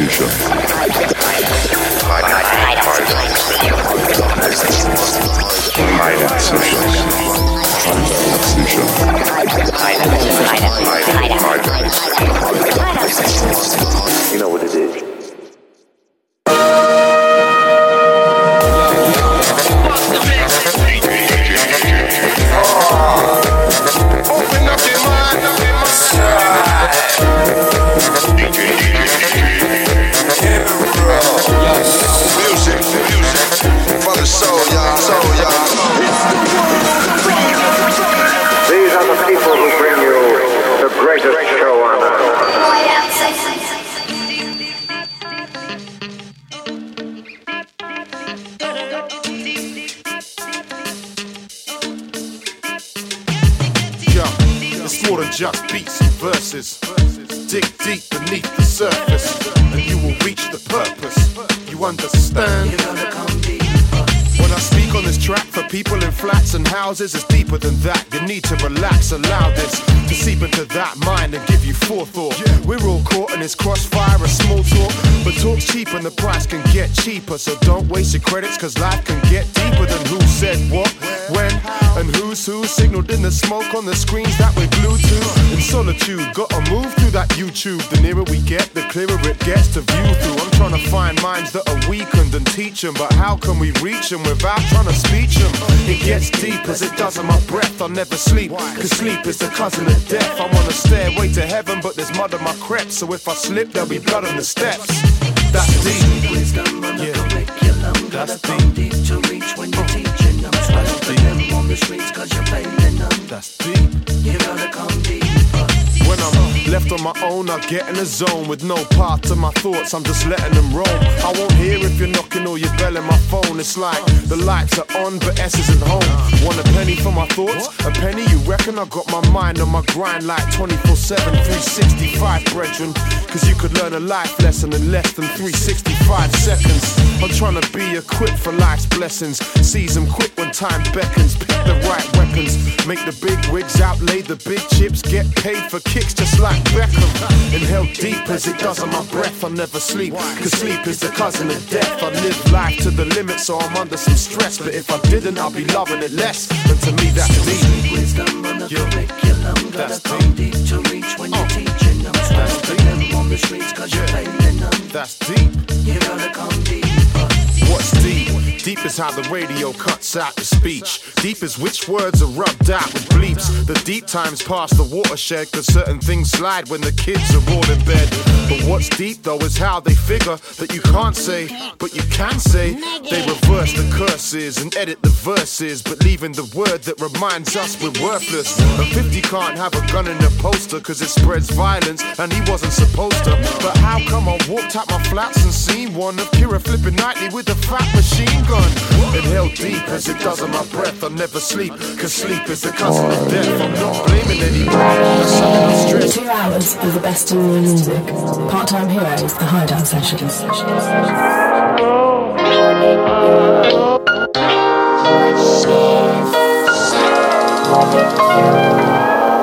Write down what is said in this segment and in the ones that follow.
future. My future. My future. Houses is deeper than that. You need to relax, allow this to seep into that mind and give you forethought. We're all caught in this crossfire of small talk, but talk's cheap and the price can get cheaper. So don't waste your credits, cause life can get deeper than who said what, when, and who's who. Signaled in the smoke on the screens that we're glued to. Solitude, gotta move through that YouTube. The nearer we get, the clearer it gets to view through. I'm trying to find minds that are weakened and teach them, but how can we reach them without trying to speech them? It gets deep as it does in my breath. I'll never sleep, cause sleep is the cousin of death. I'm on a stairway to heaven, but there's mud on my crepe. So if I slip, there'll be blood on the steps. That's deep. Wisdom on the yeah. curriculum. Gotta come deep to reach when you're teaching them. Swallow them on the streets cause you're them. That's deep. You gotta come deep. When I'm left on my own, I get in a zone with no part to my thoughts. I'm just letting them roam. I won't hear if you're knocking or you're belling my phone. It's like the lights are on, but S isn't home. Want a penny for my thoughts? A penny? You reckon I got my mind on my grind like 24 7, 365, brethren? Cause you could learn a life lesson in less than 365 seconds. I'm trying to be equipped for life's blessings. Seize them quick when time beckons. Pick the right weapons. Make the big wigs outlay the big chips. Get paid for kicks just like Beckham. Inhale deep as it does on my breath. I never sleep, cause sleep is the cousin of death. I live life to the limit, so I'm under some stress. But if I didn't, I'd be loving it less. And to me, that's deep. Wisdom on the curriculum. Gotta come deep to reach when you're uh. teaching them. That's deep. on the streets cause you're playing them. That's deep. You gotta come deep. What's deep? Is how the radio cuts out the speech. Deep is which words are rubbed out with bleeps. The deep times past the watershed, cause certain things slide when the kids are all in bed. But what's deep though is how they figure that you can't say, but you can say. They reverse the curses and edit the verses, but leaving the word that reminds us we're worthless. A 50 can't have a gun in a poster, cause it spreads violence, and he wasn't supposed to. But how come I walked out my flats and seen one of Kira flipping nightly with a fat machine gun? Inhale deep as it does on my breath. I never sleep, cause sleep is the cousin of death. I'm not blaming anyone. Two hours of the best in new music. Part time heroes, the hideout sessions.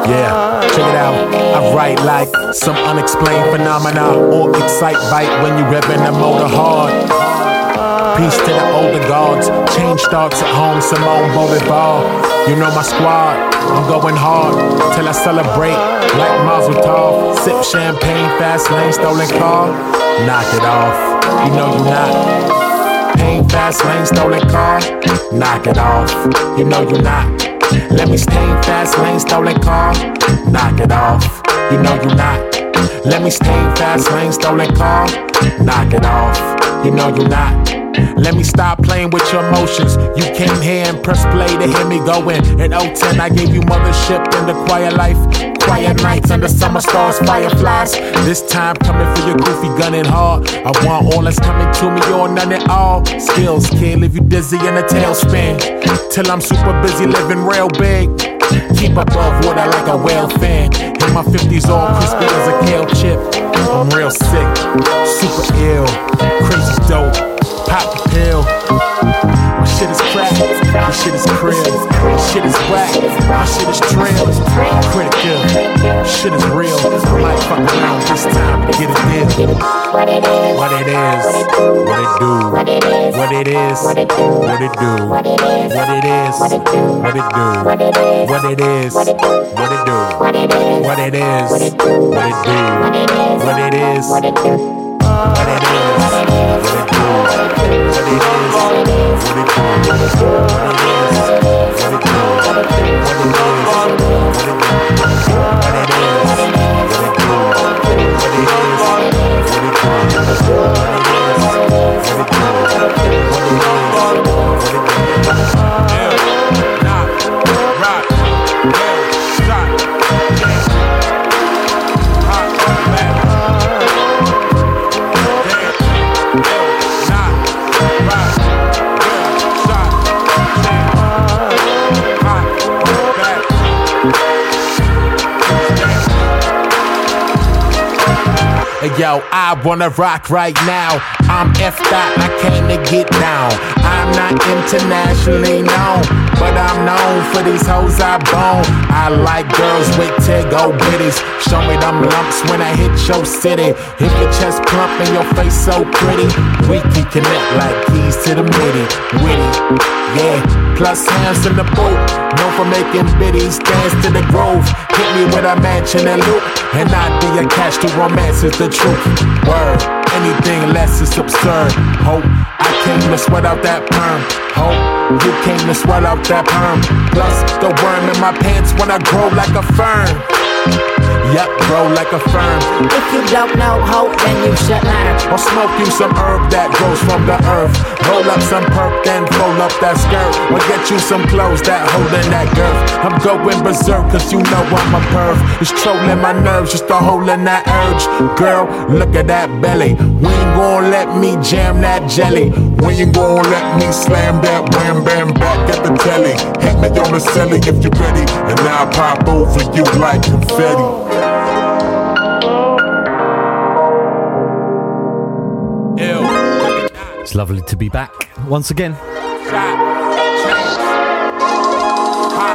Yeah, check it out. I write like some unexplained phenomena or excite bite when you revving the motor hard. Peace to the older gods. Change starts at home, Simone Bolivar. You know my squad, I'm going hard till I celebrate like Mazel Tov. Sip champagne, fast lane, stolen car. Knock it off, you know you're not. Pain, fast lane, stolen car. Knock it off, you know you're not. Let me stain, fast lane, stolen car. Knock it off, you know you're not. Let me stain, fast lane, stolen car. Knock it off, you know you're not. Let me stop playing with your emotions. You came here and press play to hear me going. In 010, I gave you mothership and the quiet life. Quiet nights under summer stars, fireflies. This time coming for your goofy gunning hard. I want all that's coming to me or none at all. Skills can't leave you dizzy in a tailspin. Till I'm super busy living real big. Keep above water like a whale fan. In my 50s, all crispy as a kale chip. I'm real sick, super ill, crazy dope pop the pill. My shit is crack, my shit is crib, my shit is whack, my shit is trim, critical, shit is real. I might fuck around this time to get a deal. what it is, what it do, what it is, what it do, what it is, what it do, what it is, what it do, what it is, what it do, what it is, what it do. What it is, what it do, what it is, what it do, what it is, what it do. Yo, I wanna rock right now. I'm F dot, I came to get down. I'm not internationally known, but I'm known for these hoes I bone. I like girls with go bitties. Show me them lumps when I hit your city. If your chest plump and your face so pretty, we can connect like keys to the MIDI. Witty, yeah. Plus hands in the boat, known for making biddies dance to the grove. Hit me with a mansion and loop, and I'd be a catch to romance is the truth. Word, anything less is absurd. Hope I came to sweat out that perm. Hope you came to sweat out that perm. Plus the worm in my pants when I grow like a fern. Yep, grow like a fern. If you don't know hope, then you should learn. Or smoke you some herb that grows from the earth. Roll up some perk, then roll up that skirt. Or get you some clothes that hold in that girth. I'm going berserk, cause you know I'm a perv. It's trolling my nerves, just a hole in that urge. Girl, look at that belly. When you gon' let me jam that jelly? When you gon' let me slam that wham bam back at the telly? Hit me on the celly if you're ready, and I'll pop over you like confetti. It's lovely to be back once again.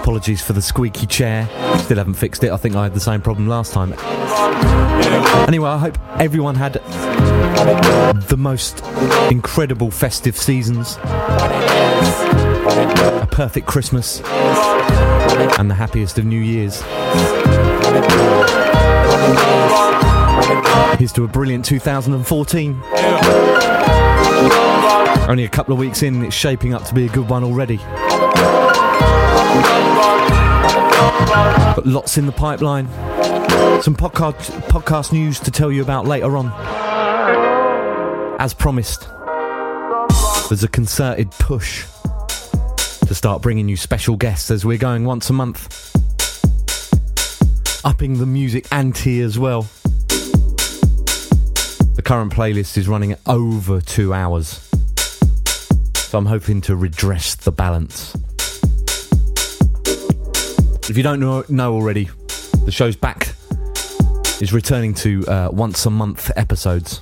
Apologies for the squeaky chair. Still haven't fixed it. I think I had the same problem last time. Anyway, I hope everyone had the most incredible festive seasons, a perfect Christmas, and the happiest of New Year's. Here's to a brilliant 2014. Only a couple of weeks in, it's shaping up to be a good one already. Got lots in the pipeline. Some podcast podcast news to tell you about later on. As promised, there's a concerted push to start bringing you special guests as we're going once a month. Upping the music ante as well. The current playlist is running over two hours. So I'm hoping to redress the balance. If you don't know, know already, the show's back is returning to uh, once a month episodes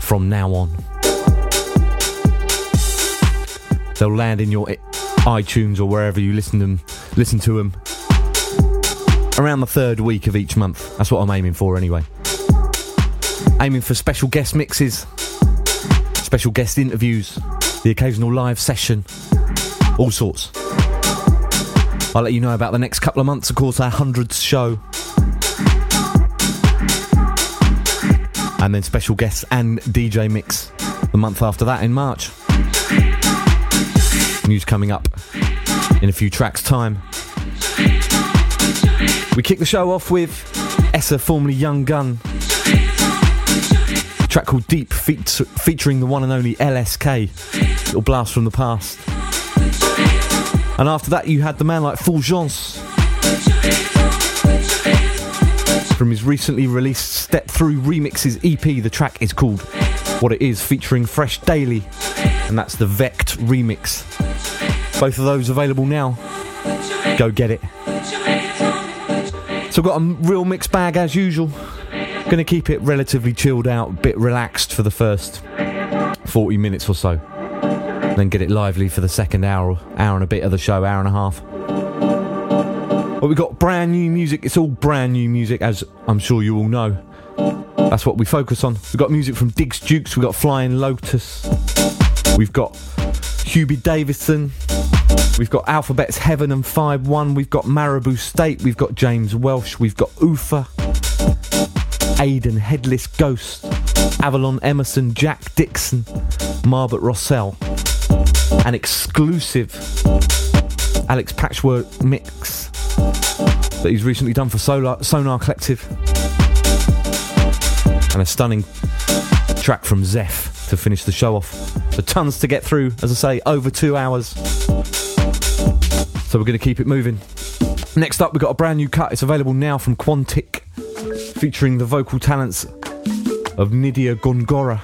from now on. They'll land in your iTunes or wherever you listen them, listen to them around the third week of each month. That's what I'm aiming for anyway. Aiming for special guest mixes special guest interviews, the occasional live session, all sorts. I'll let you know about the next couple of months, of course, our hundreds show. And then special guests and DJ mix the month after that in March. News coming up in a few tracks' time. We kick the show off with Essa, formerly Yungun, track called Deep featuring the one and only LSK. Little blast from the past. And after that, you had the man like Fulgeance from his recently released Step Through Remixes EP. The track is called What It Is, featuring Fresh Daily, and that's the Vect remix. Both of those available now. Go get it. So, I've got a real mixed bag as usual. Going to keep it relatively chilled out, a bit relaxed for the first 40 minutes or so. Then get it lively for the second hour, hour and a bit of the show, hour and a half. But we've got brand new music. It's all brand new music, as I'm sure you all know. That's what we focus on. We've got music from Diggs Dukes, we've got Flying Lotus, we've got Hubie Davison, we've got Alphabets Heaven and Fybe:one, we've got Maribou State, we've got James Welsh, we've got Uffe, Aden Headless Ghost, Avalon Emerson, Jack Dixon, Marbert Rocel, an exclusive Alex Patchwork mix that he's recently done for Solar, Sonar Kollektiv, and a stunning track from Zeph to finish the show off. So tons to get through, as I say, over two hours. So we're going to keep it moving. Next up, we've got a brand new cut. It's available now from Quantic, featuring the vocal talents of Nidia Gongora.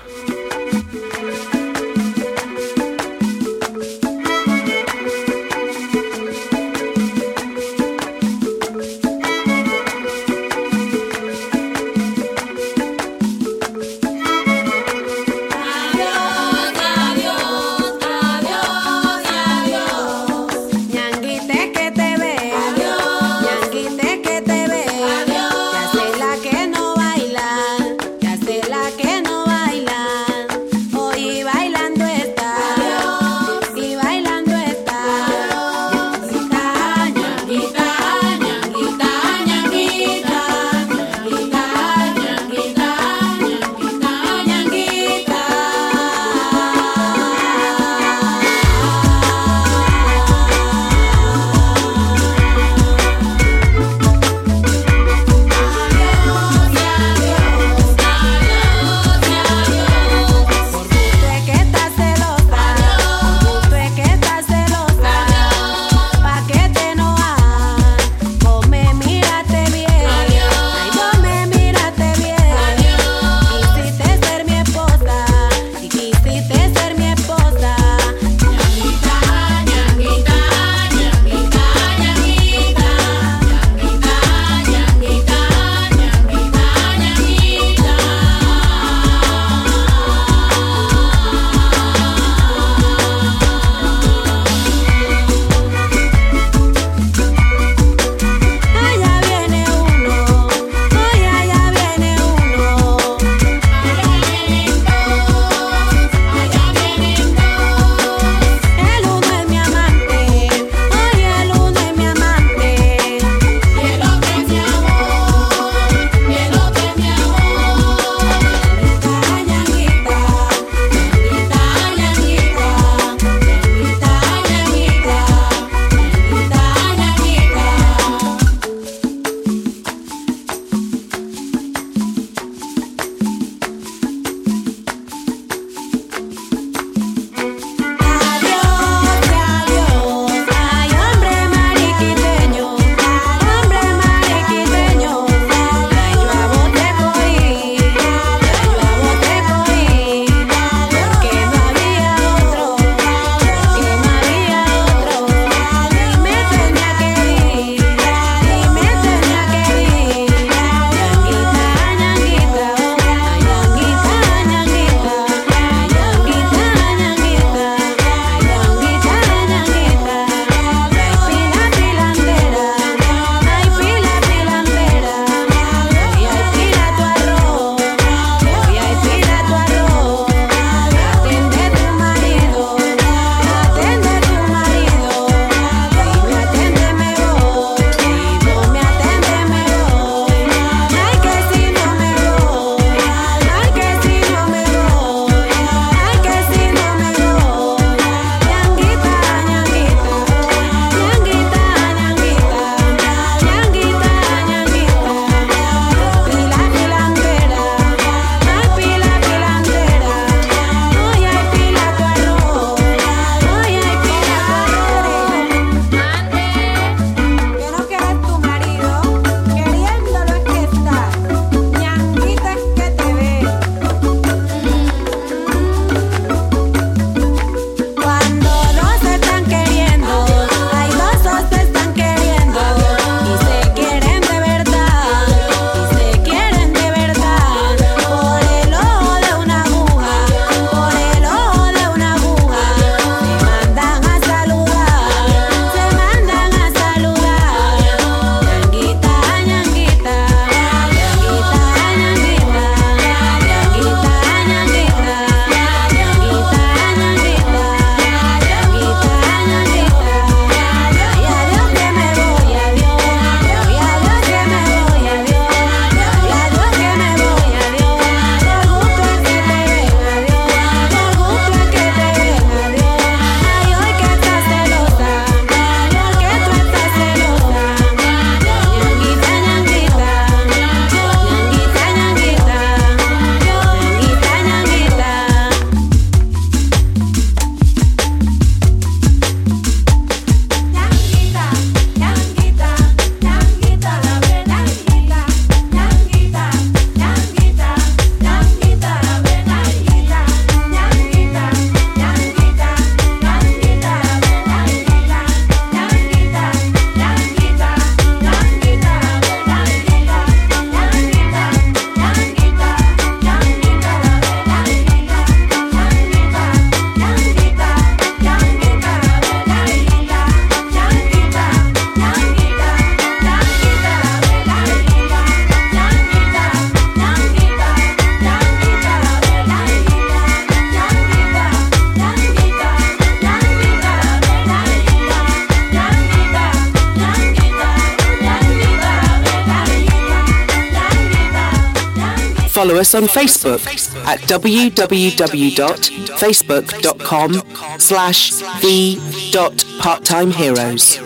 On Facebook at www.facebook.com slash the.parttimeheroes.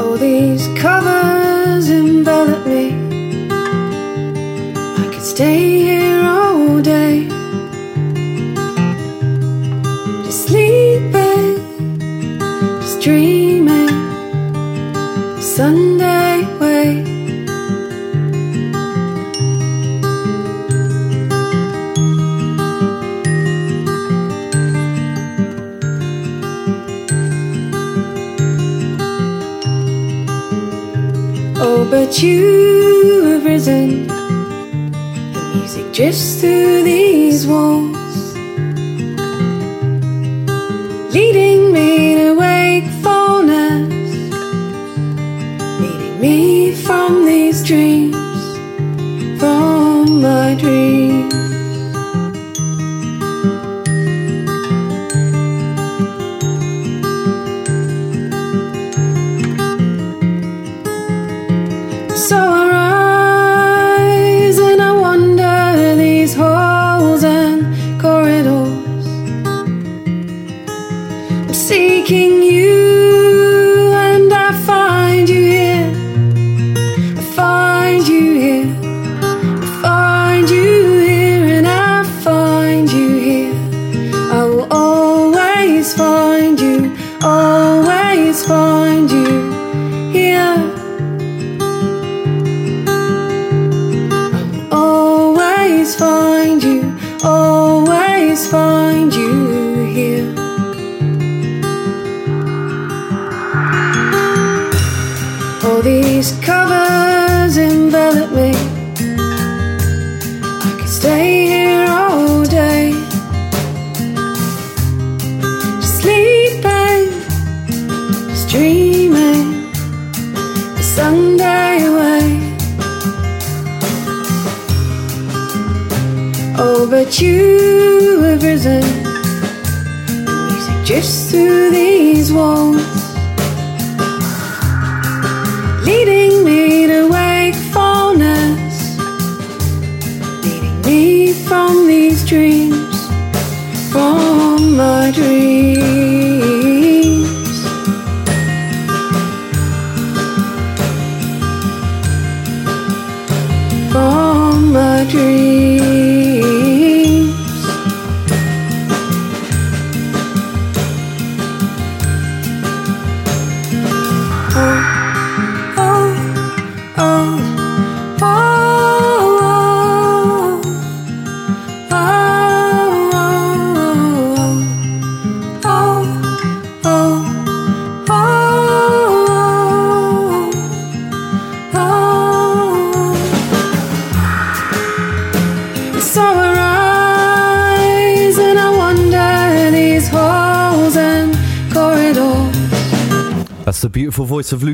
All these covers envelop me. I could stay But you have risen. The music drifts through these walls,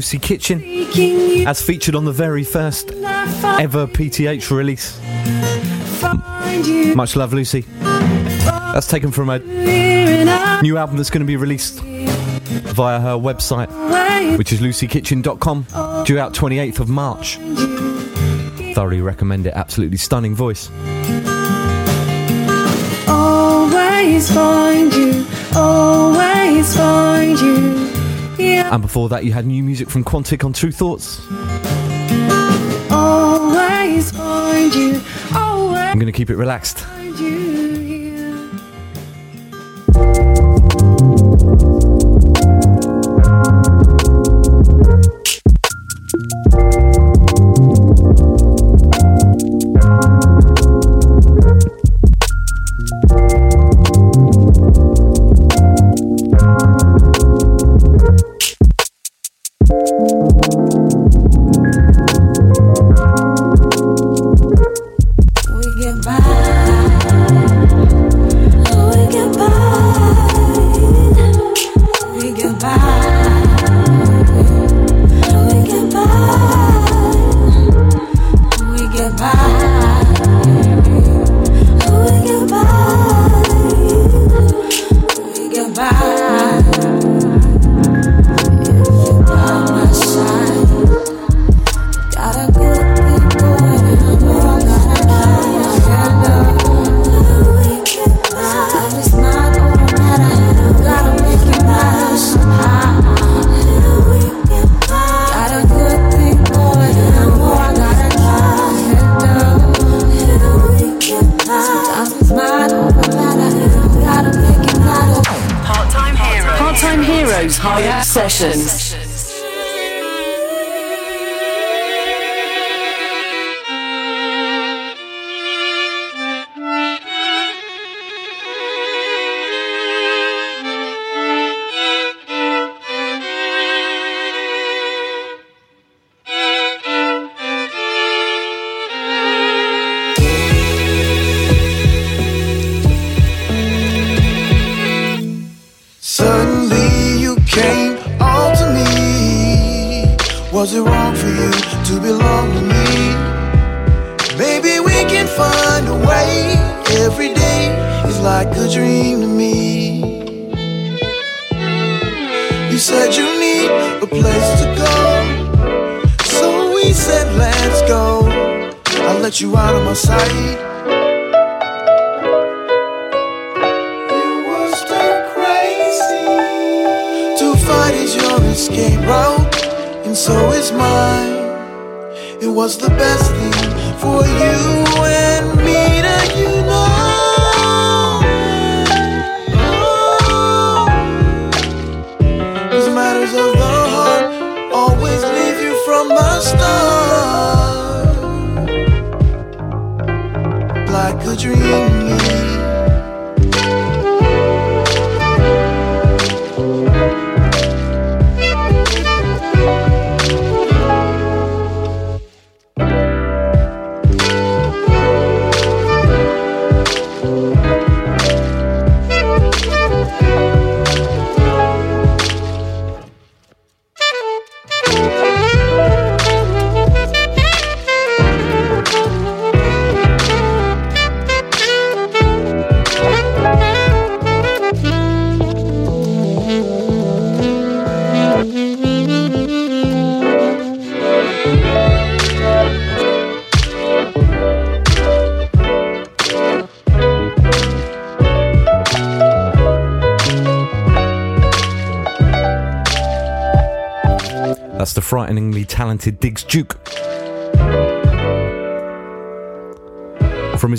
Lucy Kitchen, as featured on the very first ever PTH release. Much love, Lucy. That's taken from a new album that's going to be released via her website, which is lucykitchen.com, due out 28th of March. Thoroughly recommend it. Absolutely stunning voice. always find you, always find you. Yeah, And before that, you had new music from Quantic on Tru Thoughts. always find you, always I'm going to keep it relaxed.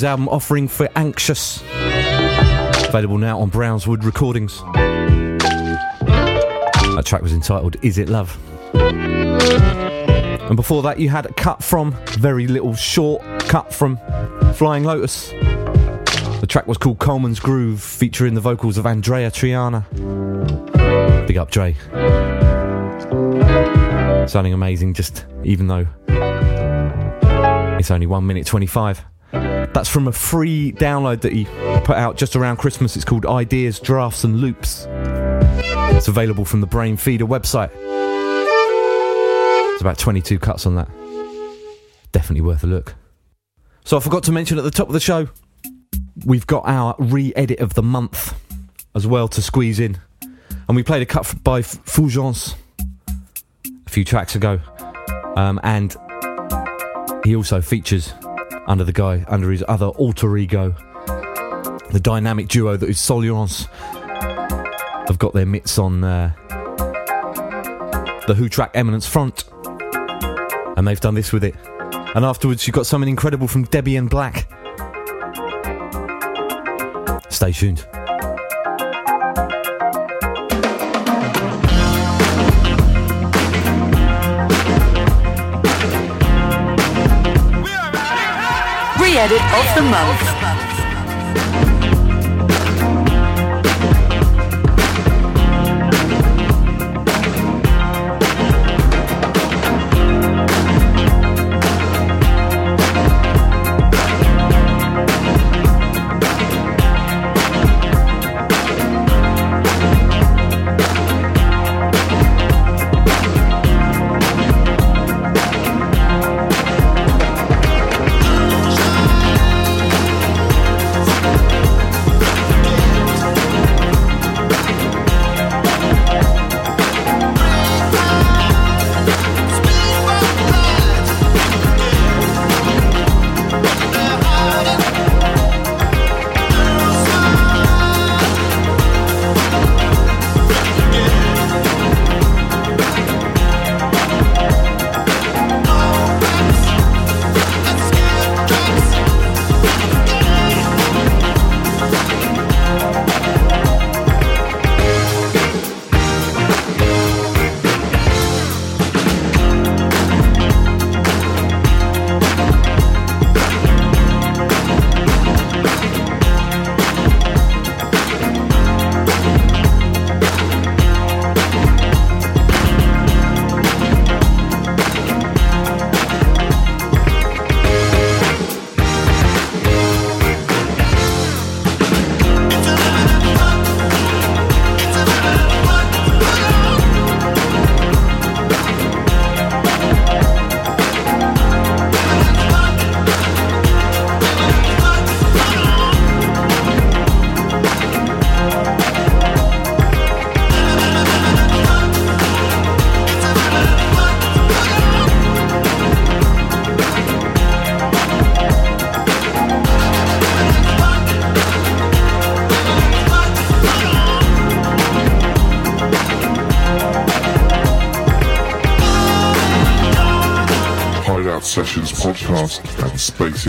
His album Offering for Anxious. Available now on Brownswood Recordings. That track was entitled Is It Love? And before that, you had a cut from, very little short cut from Flying Lotus. The track was called Coleman's Groove, featuring the vocals of Andreya Triana. Big up, Dre. Sounding amazing, just even though it's only 1 minute 25. That's from a free download that he put out just around Christmas. It's called Ideas, Drafts and Loops. It's available from the Brainfeeder website. It's about 22 cuts on that. Definitely worth a look. So I forgot to mention at the top of the show, we've got our re edit of the month as well to squeeze in. And we played a cut by Fulgeance a few tracks ago. Um, and he also features under the guy, under his other alter ego, the dynamic duo that is Souleance. Have got their mitts on uh, the Who track Eminence Front. And they've done this with it. And afterwards, you've got something incredible from Debian Blak. Stay tuned. Re-edit of the month.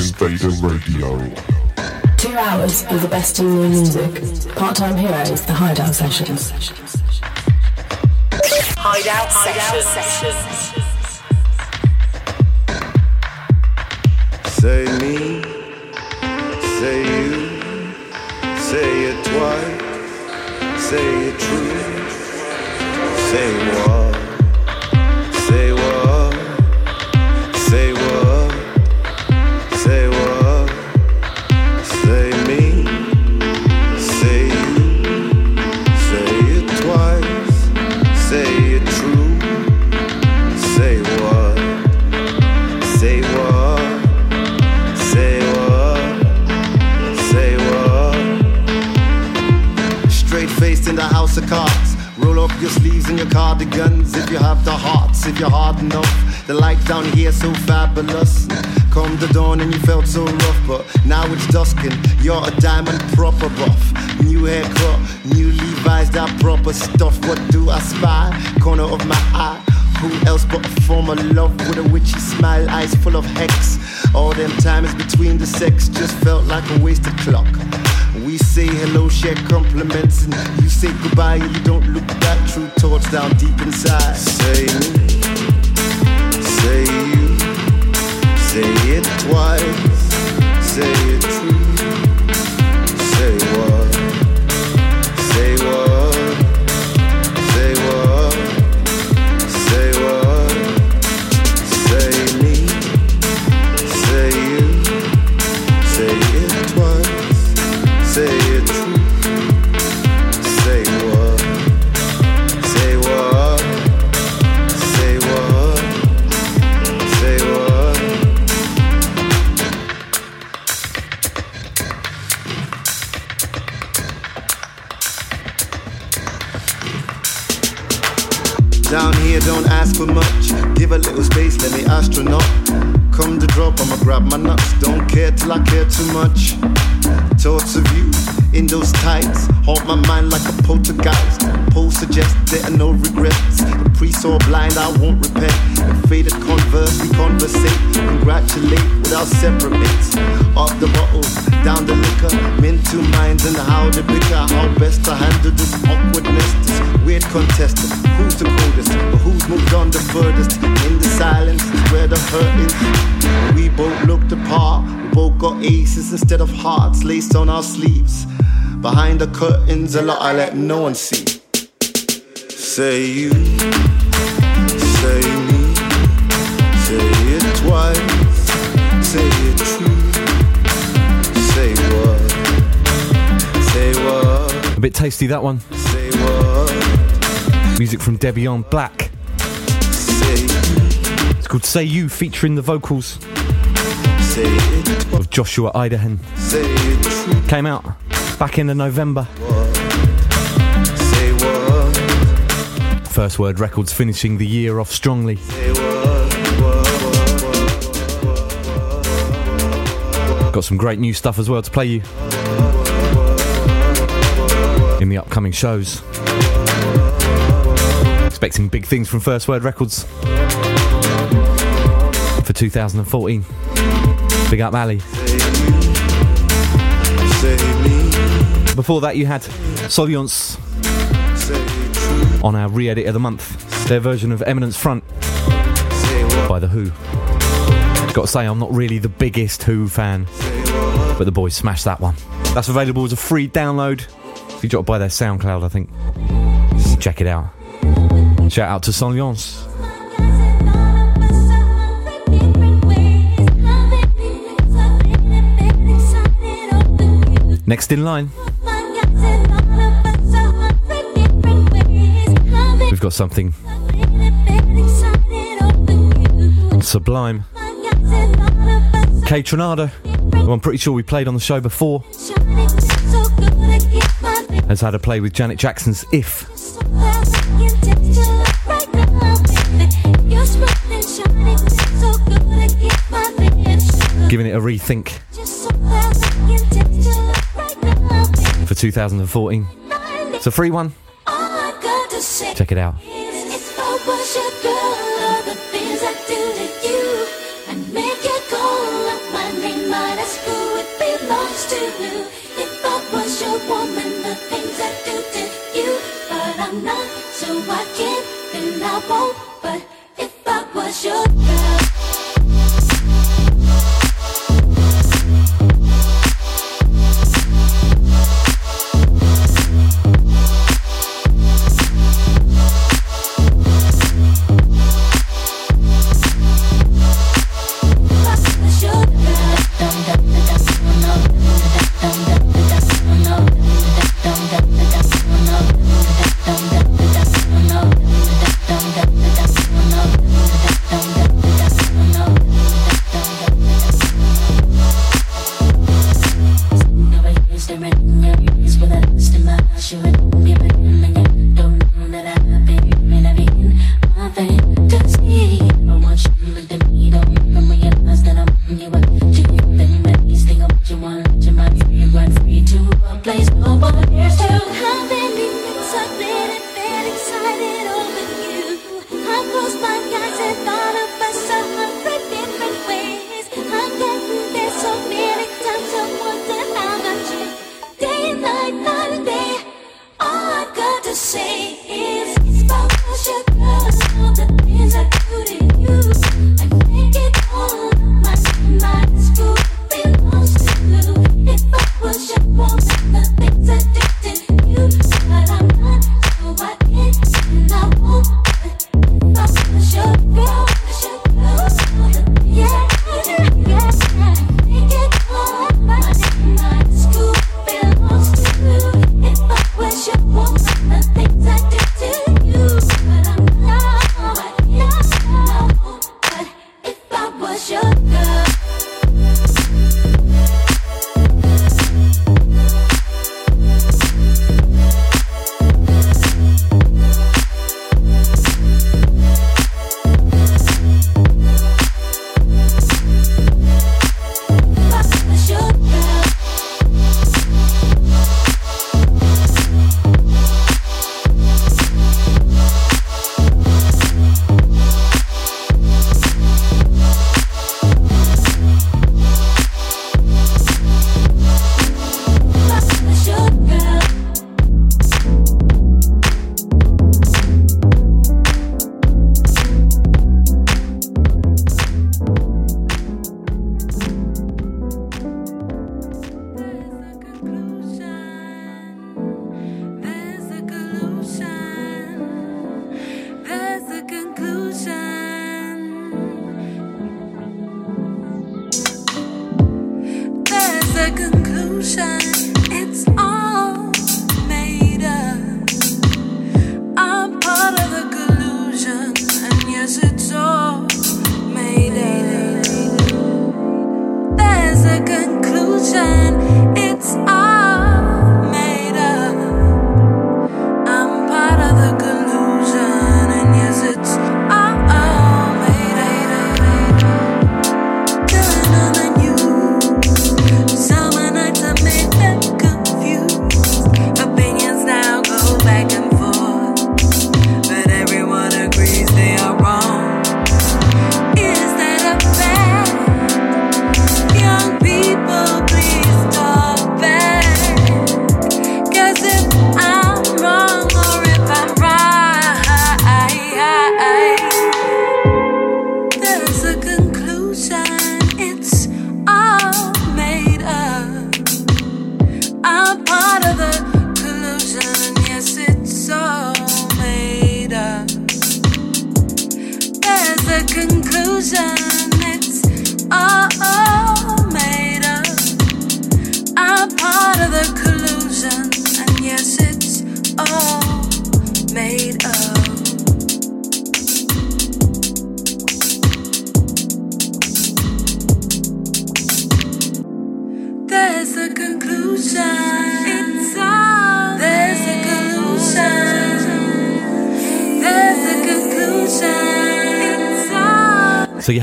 Space Invader Radio. Two hours of the best in new music. Part-time heroes, the Hideout Sessions. Hideout, Hideout Sessions. Say and your cardigans if you have the hearts, if you're hard enough. The lights down here so fabulous. Come the dawn and you felt so rough, but now it's dusking. You're a diamond proper buff. New haircut, new Levi's, that proper stuff. What do I spy? Corner of my eye. Who else but a former love with a witchy smile, eyes full of hex? All them times between the sex just felt like a wasted clock. We say hello, share compliments, and you say goodbye, and you don't look back. True thoughts down deep inside. Say me, say you, say it twice, say it true. Come to drop, I'ma grab my nuts. Don't care till I care too much. Thoughts of you in those tights haunt my mind like a poltergeist. Pole suggests there are no regrets. The priest so blind, I won't repent. In faded converse, we conversate. Congratulate without separate mates. Off the bottles, down the liquor. Men two minds and how to bicker. How best to handle this awkwardness, this weird contest. Who's the coldest, or who's moved on the furthest? In the silence, is where the hurt is. We both looked apart. We both got aces instead of hearts laced on our sleeves. Behind the curtains, a lot I let no one see. Say you, say me, say it twice, say it true. Bit tasty that one. Music from Debian Blak. It's called Say You, featuring the vocals of Joshua Idehen. Came out back in the November. First Word Records finishing the year off strongly. Got some great new stuff as well to play you in the upcoming shows. Expecting big things from First Word Records for 2014. Big up Ali. Before that, you had Souleance on our re edit of the month, their version of Eminence Front by The Who. Got to say, I'm not really the biggest Who fan, but the boys smashed that one. That's available as a free download. If you drop by their SoundCloud, I think. Check it out. Shout out to Souleance. Next in line, we've got something sublime. Kaytranada, I'm pretty sure we played on the show before, has had a play with Janet Jackson's If. Giving it a rethink for 2014. It's a free one. Check it out.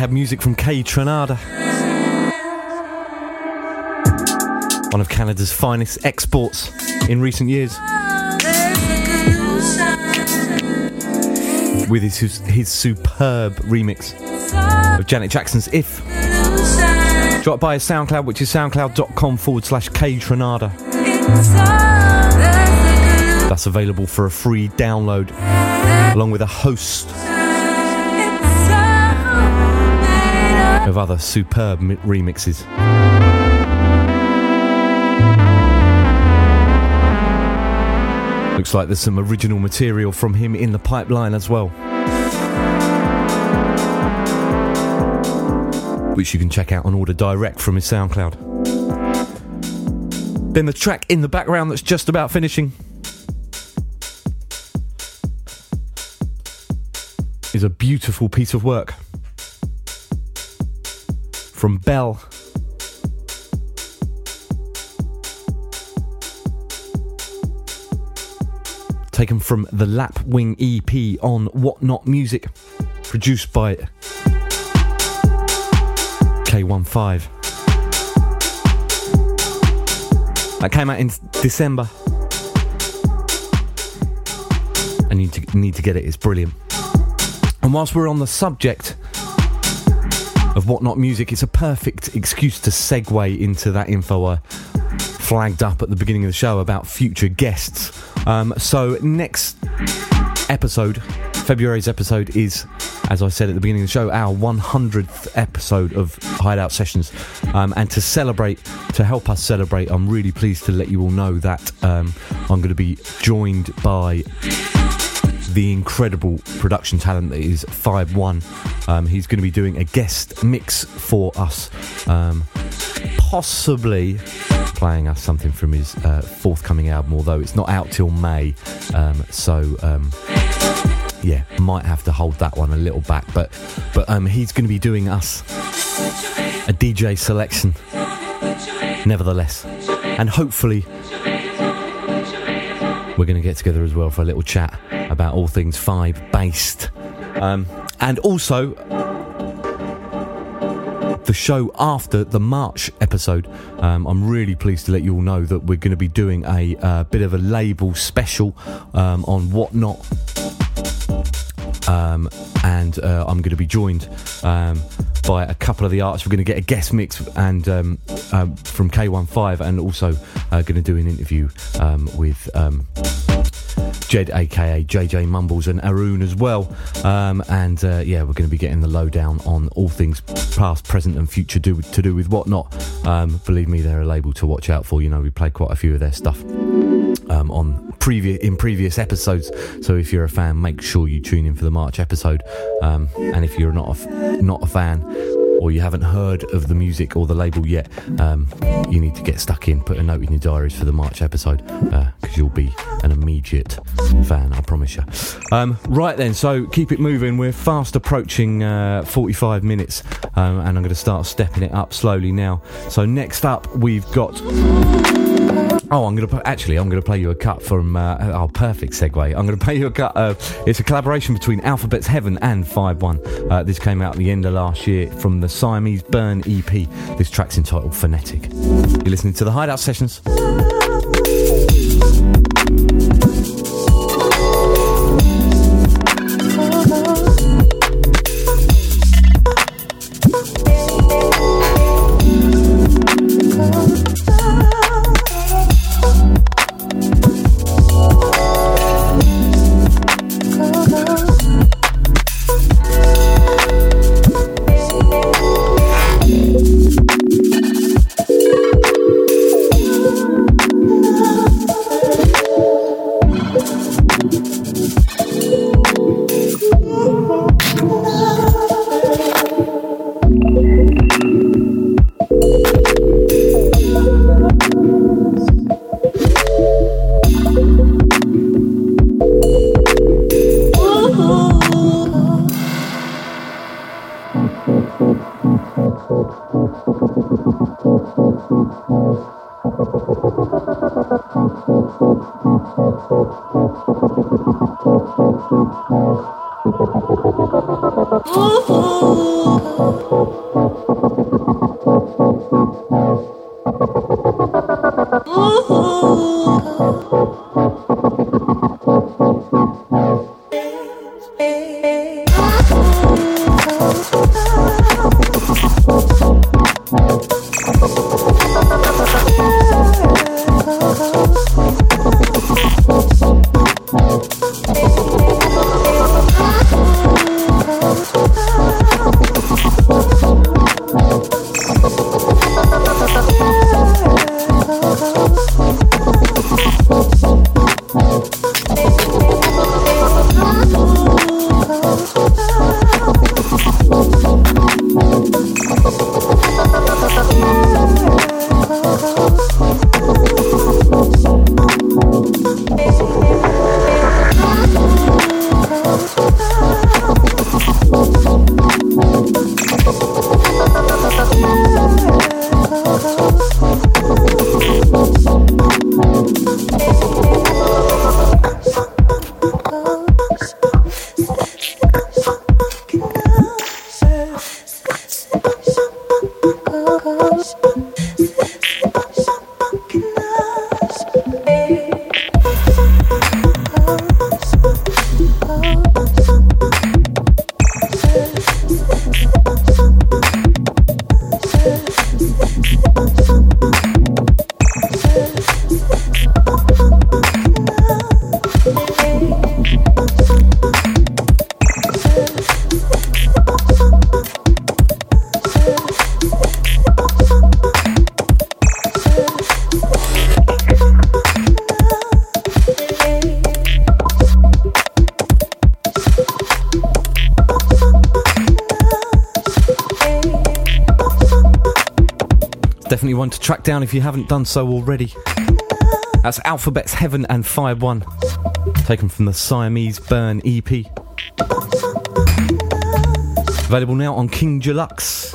had music from Kaytranada. One of Canada's finest exports in recent years. With his, his superb remix of Janet Jackson's If. Drop by his SoundCloud, which is soundcloud.com forward slash Kaytranada. That's available for a free download, along with a host of other superb mi- remixes. Looks like there's some original material from him in the pipeline as well. Which you can check out on order direct from his SoundCloud. Then the track in the background that's just about finishing is a beautiful piece of work from Belle. Taken from the Lapwing EP on WotNot Music, produced by K15. That came out in December. I need to need to get it. It's brilliant. And whilst we're on the subject of WotNot music, it's a perfect excuse to segue into that info I flagged up at the beginning of the show about future guests. Um, so next episode, February's episode is, as I said at the beginning of the show, our 100th episode of Hideout Sessions. Um, and to celebrate, to help us celebrate, I'm really pleased to let you all know that um, I'm going to be joined by the incredible production talent that is Fybe:one. Um, he's going to be doing a guest mix for us, um, possibly playing us something from his uh, forthcoming album, although it's not out till May. Um, so um, yeah, might have to hold that one a little back. But but um, he's going to be doing us a DJ selection, nevertheless, and hopefully we're going to get together as well for a little chat about all things five based. Um, and also, the show after the March episode, um, I'm really pleased to let you all know that we're going to be doing a uh, bit of a label special um, on WotNot. Um, and uh, I'm going to be joined um, by a couple of the artists. We're going to get a guest mix and um, um, from K15, and also uh, going to do an interview um, with um, Jed, aka JJ Mumbles, and Arun as well. Um, and uh, yeah, we're going to be getting the lowdown on all things past, present, and future do, to do with WotNot. Um, believe me, they're a label to watch out for. You know, we played quite a few of their stuff um, on previous in previous episodes. So if you're a fan, make sure you tune in for the March episode. Um, and if you're not a, not a fan or you haven't heard of the music or the label yet, um, you need to get stuck in. Put a note in your diaries for the March episode because you'll be an immediate fan, I promise you. Um, right then, so keep it moving. We're fast approaching uh, 45 minutes, um, and I'm going to start stepping it up slowly now. So next up, we've got. Oh, I'm going to actually. I'm going to play you a cut from. Uh, oh, perfect segue. I'm going to play you a cut. Uh, it's a collaboration between Alphabets Heaven and Fybe:one. Uh, this came out at the end of last year from the Siamese Burn EP. This track's entitled Phonetic. You're listening to the Hideout Sessions. Down if you haven't done so already. That's Alphabets Heaven and Fybe:one, taken from the Siamese Burn EP. Available now on King Deluxe.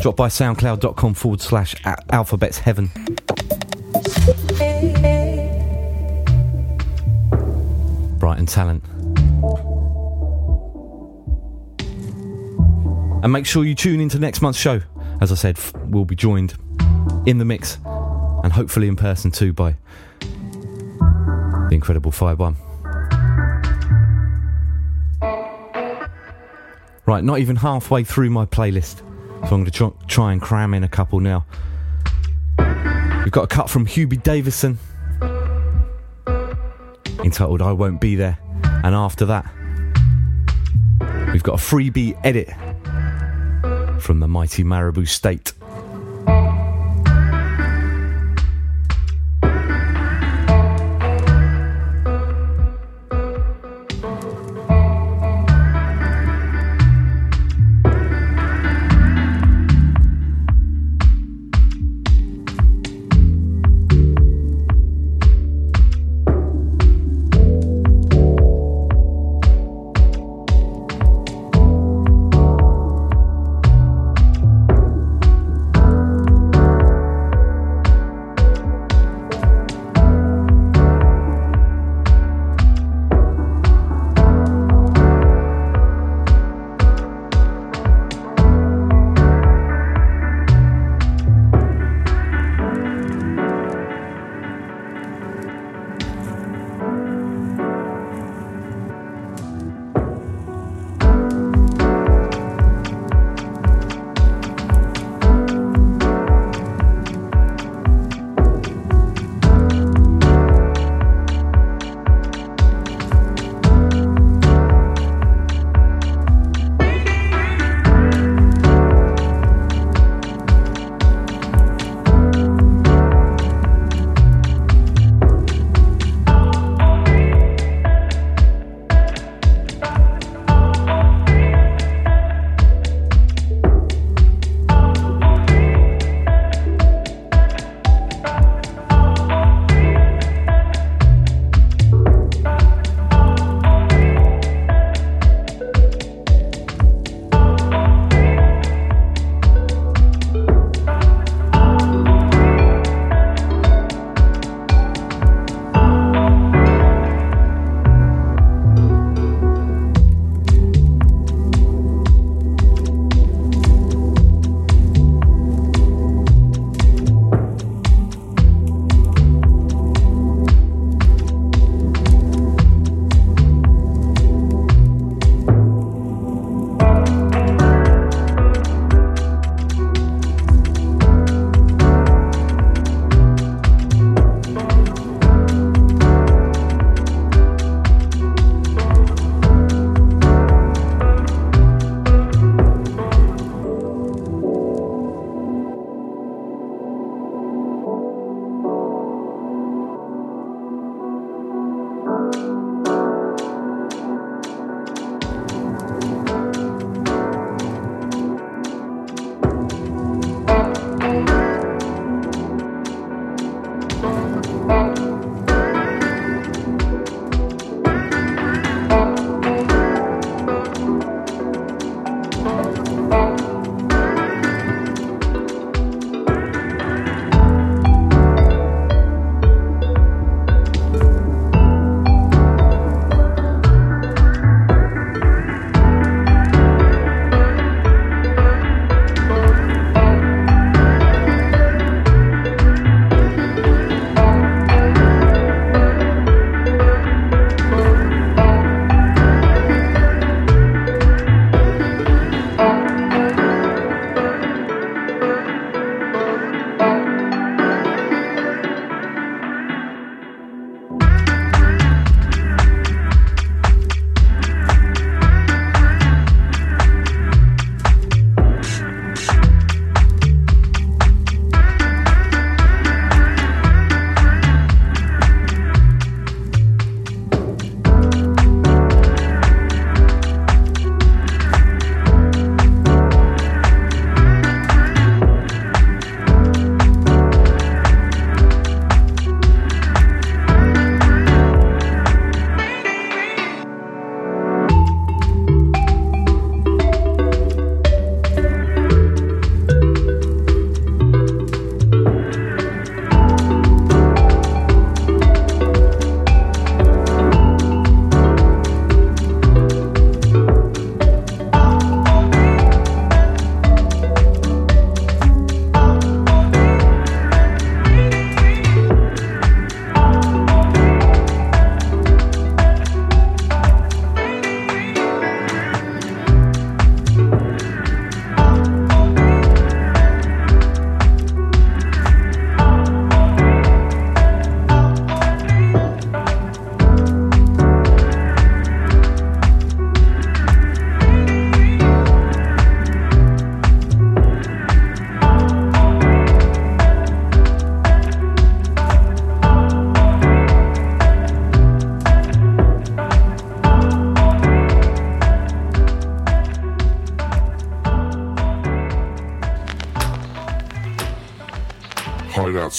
Drop by soundcloud.com forward slash Alphabets Heaven. Brighton talent. And make sure you tune into next month's show. As I said, we'll be joined in the mix and hopefully in person too by the incredible Fybe:one. Right, not even halfway through my playlist, so I'm going to try, try and cram in a couple now. We've got a cut from Hubie Davison entitled I Won't Be There, and after that, we've got a freebie edit from the mighty Maribou State.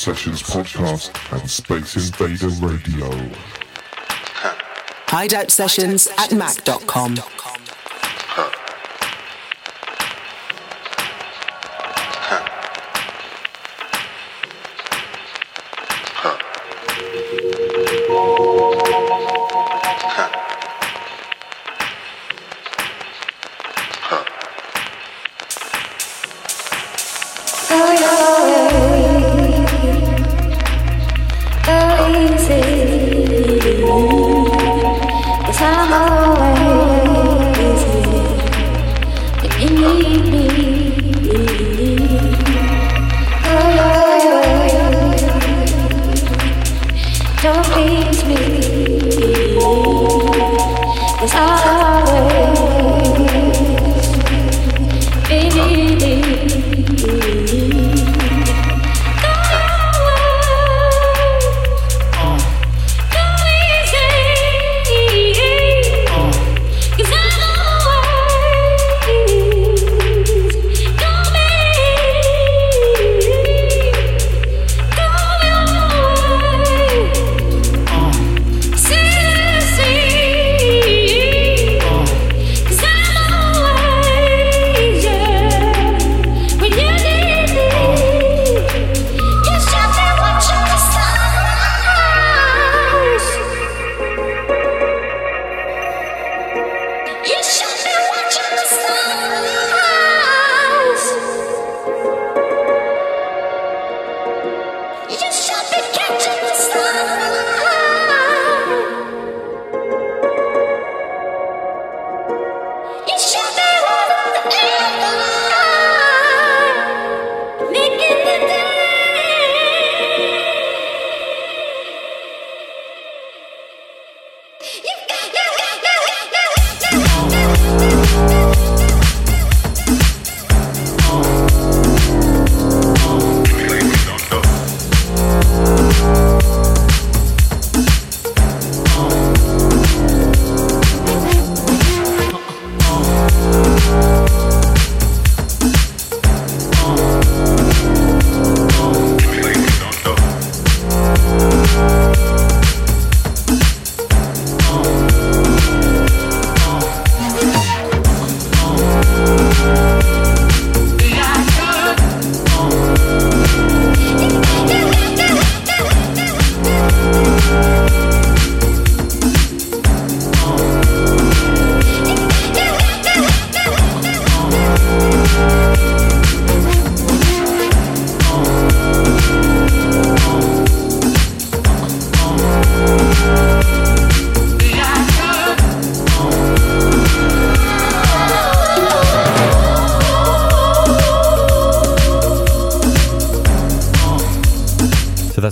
Sessions podcast and Space Invader Radio. Hideout Sessions at Mac.com.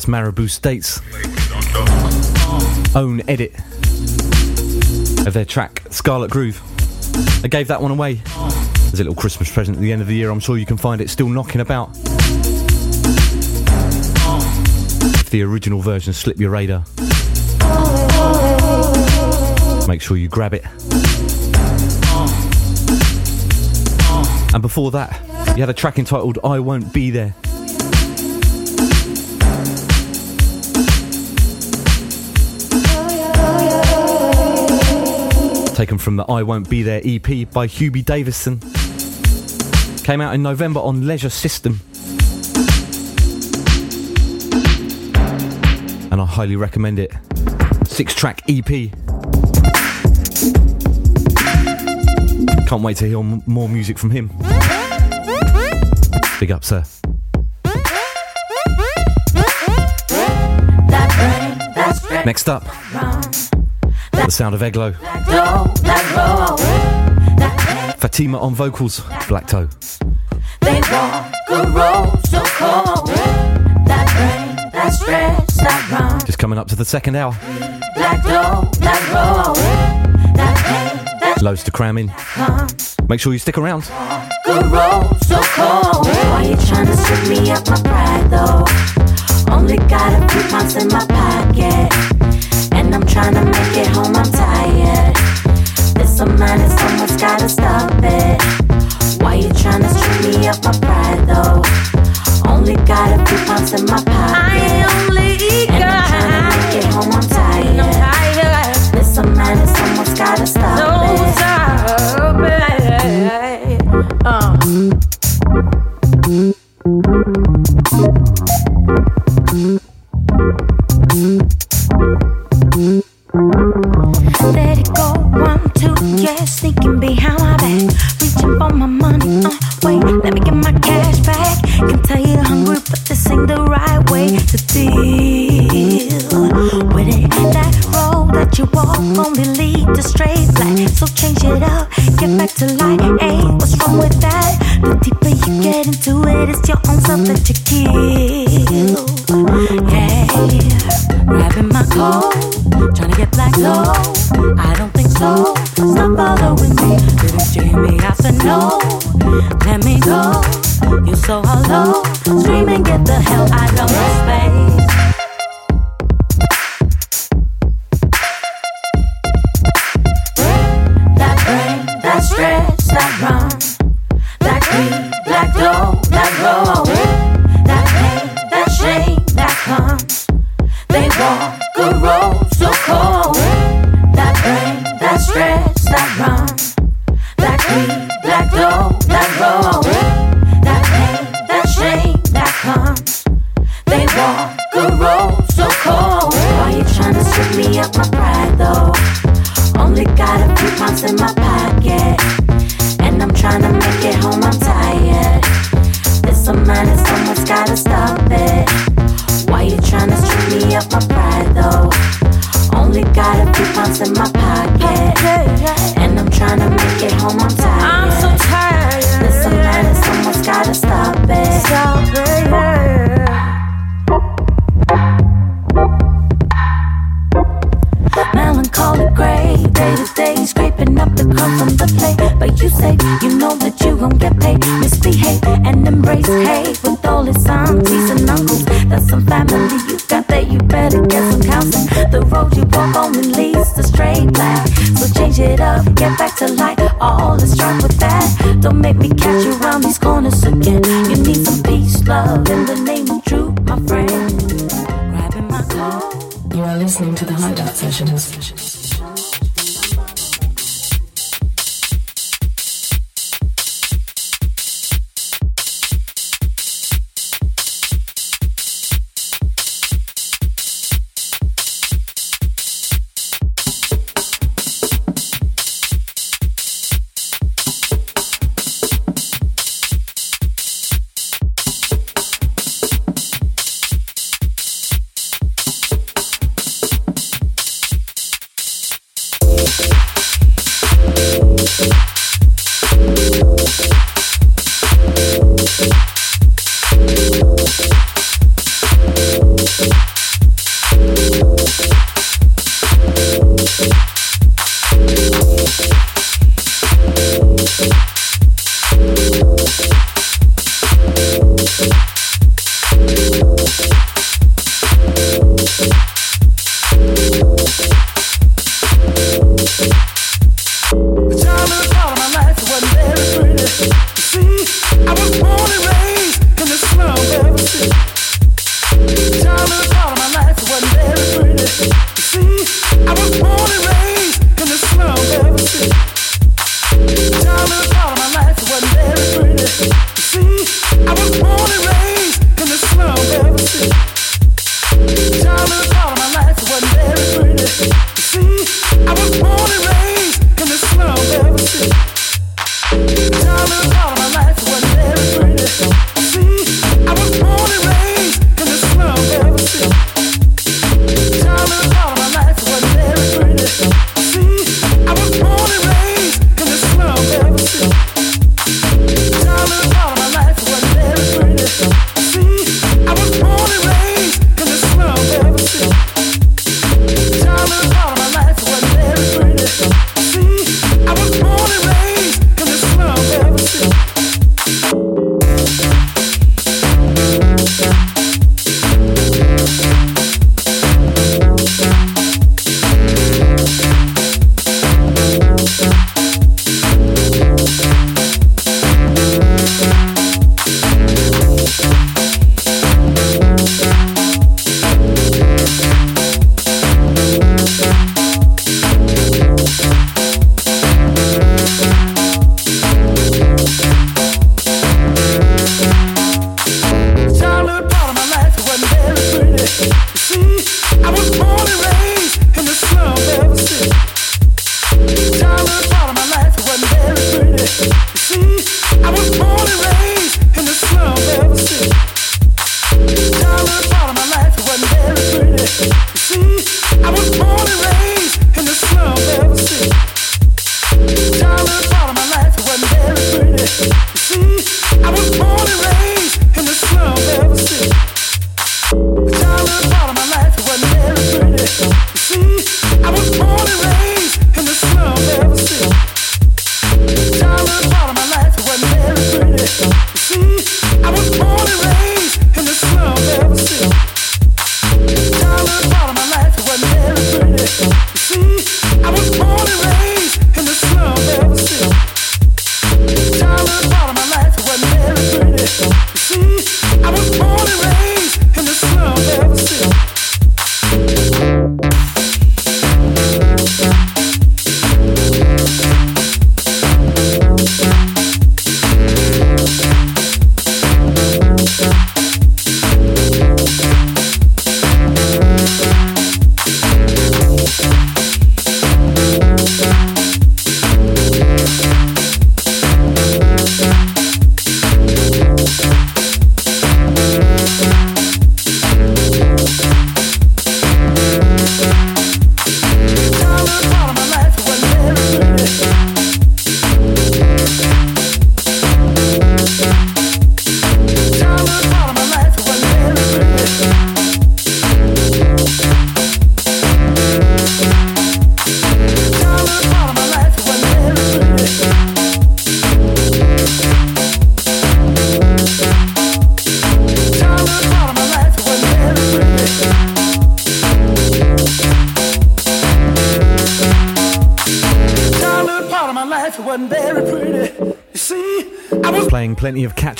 that's Maribou States. Own edit of their track Scarlett Groove. I gave that one away as a little Christmas present at the end of the year. I'm sure you can find it still knocking about. If the original version slip your radar, make sure you grab it. And before that, you had a track entitled I Won't Be There. Taken from the I Won't Be There EP by Hubie Davison. Came out in November on Leisure System. And I highly recommend it. Six track EP. Can't wait to hear more music from him. Big up, sir. Next up, the sound of Eglo. Fatima on vocals, Black Dough. They walk a road so cold. That brain, that stress, that run. Just coming up to the second hour. Black dough, black roll. That pain, that Loads to cram in. Make sure you stick around. Good road so cold. Why you trying to strip me up my pride though? Only got a few pounds in my pocket. And I'm trying to make it home, I'm tired so mad and someone's gotta stop it. Why you tryna string me up my pride though? Only got a few pounds in my pocket. I only and got. I'm tryna make it home, I'm tired. I'm tired. There's so mad someone's gotta stop no, it. Stop it. Mm-hmm. only lead to straight black. So change it up, get back to light. Hey, what's wrong with that? The deeper you get into it, it's your own self that you kill. Hey, grabbing my coat, trying to get black low. I don't think so. Stop following me. little Jamie. I said no. Let me go. You're so hollow. Scream and get the hell out of my space.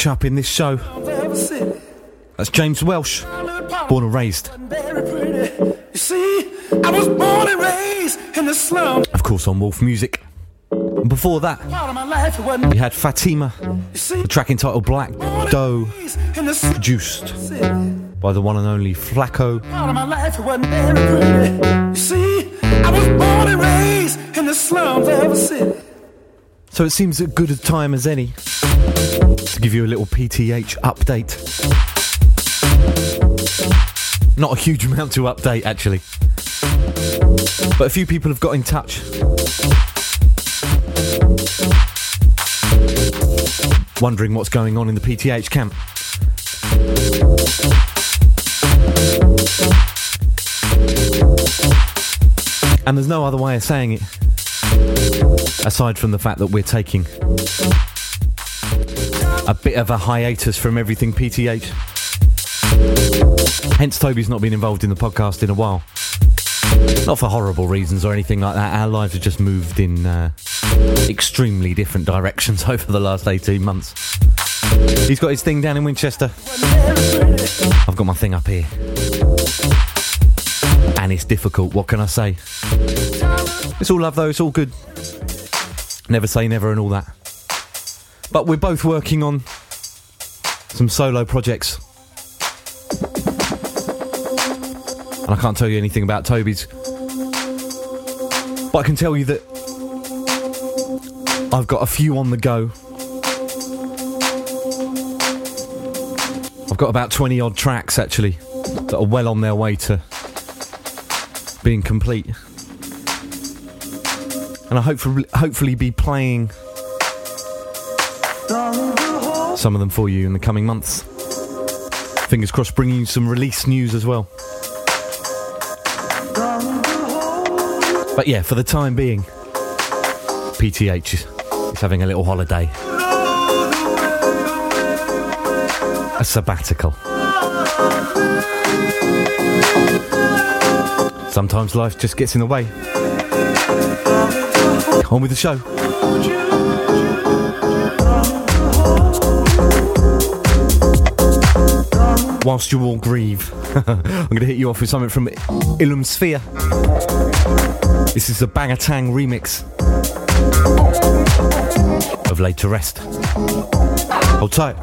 Catch up in this show. That's James Welsh, born and raised, see, I was born and raised in the slum. of course, on Wolf Music. And before that, we had Fatima, the track entitled Black Dough, produced by the one and only Flako. So it seems as good a time as any give you a little PTH update. Not a huge amount to update, actually. But a few people have got in touch. Wondering what's going on in the PTH camp. And there's no other way of saying it aside from the fact that we're taking a bit of a hiatus from everything PTH. Hence, Toby's not been involved in the podcast in a while. Not for horrible reasons or anything like that. Our lives have just moved in uh, extremely different directions over the last 18 months. He's got his thing down in Winchester. I've got my thing up here. And it's difficult, what can I say? It's all love though, it's all good. Never say never and all that. But we're both working on some solo projects. And I can't tell you anything about Toby's. But I can tell you that I've got a few on the go. I've got about 20 odd tracks actually that are well on their way to being complete. And I hopefully hopefully be playing some of them for you in the coming months. Fingers crossed, bringing you some release news as well. But yeah, for the time being, PTH is, having a little holiday. A sabbatical. Sometimes life just gets in the way. On with the show. whilst you all grieve. I'm going to hit you off with something from Illum Sphere. This is the Bangatang remix of Laid to Rest. Hold tight.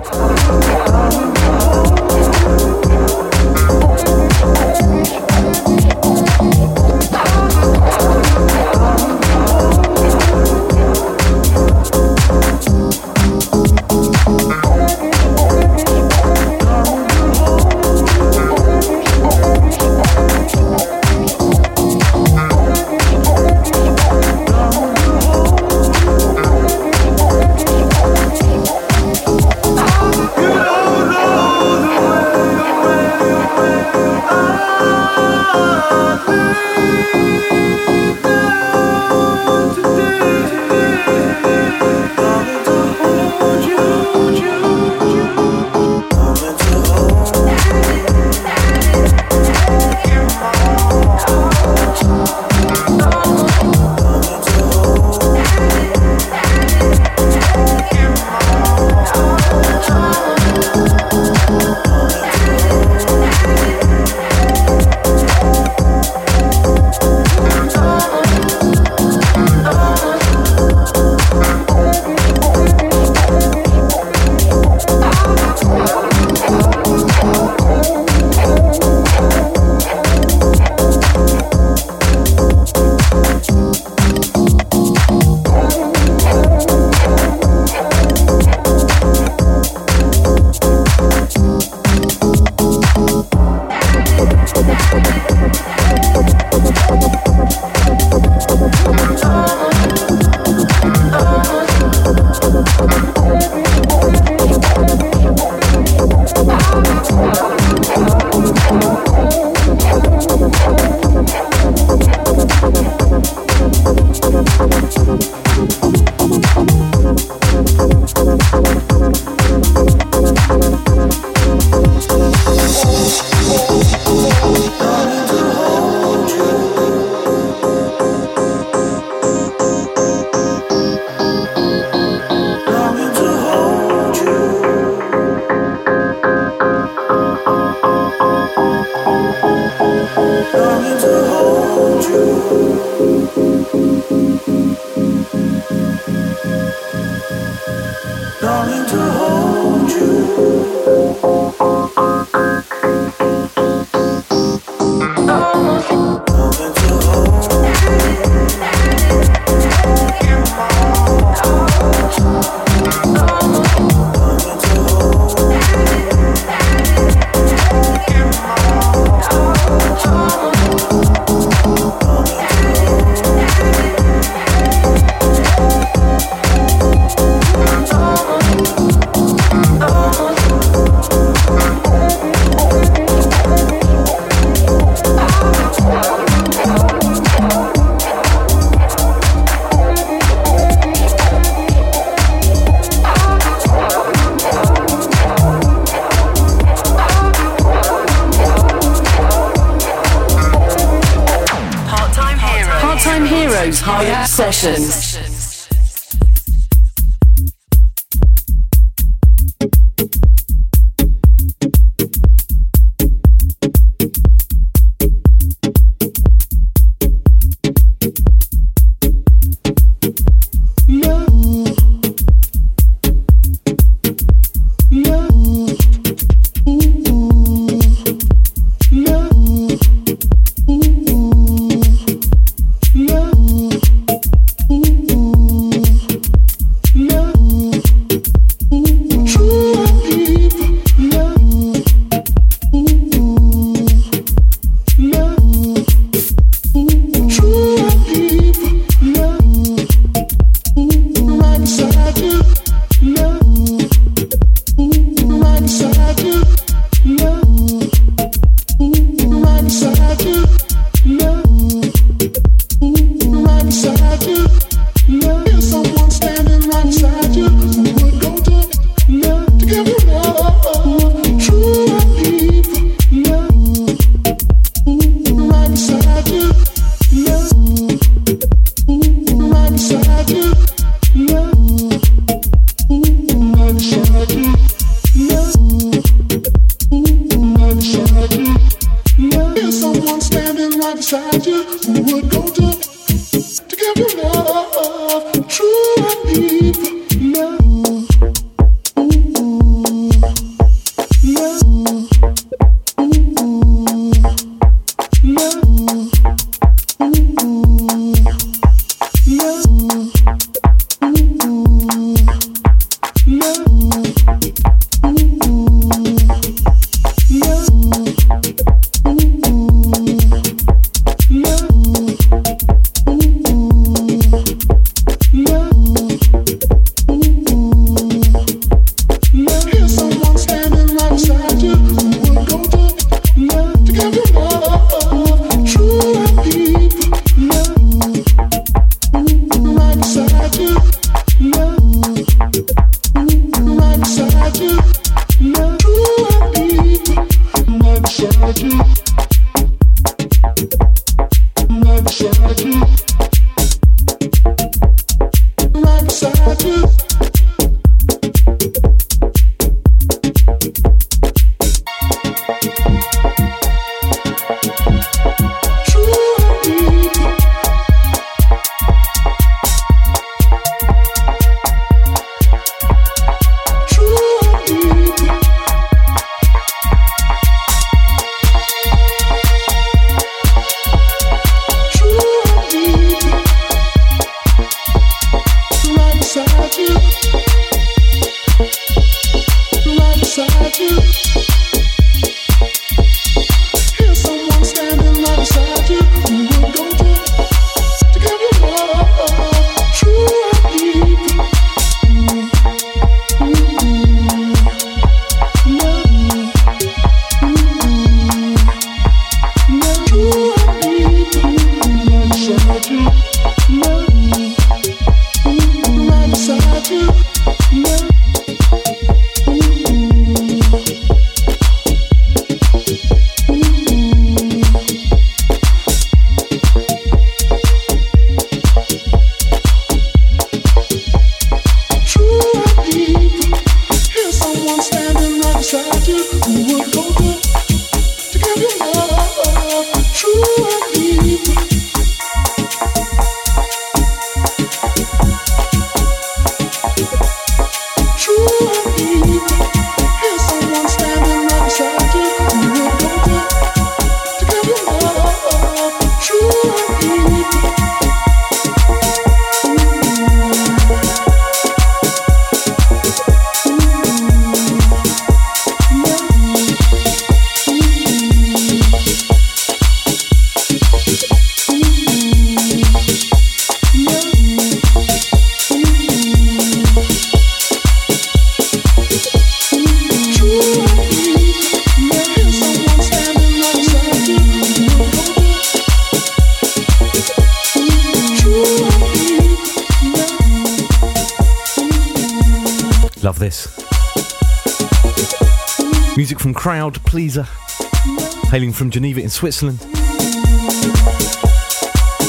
Switzerland.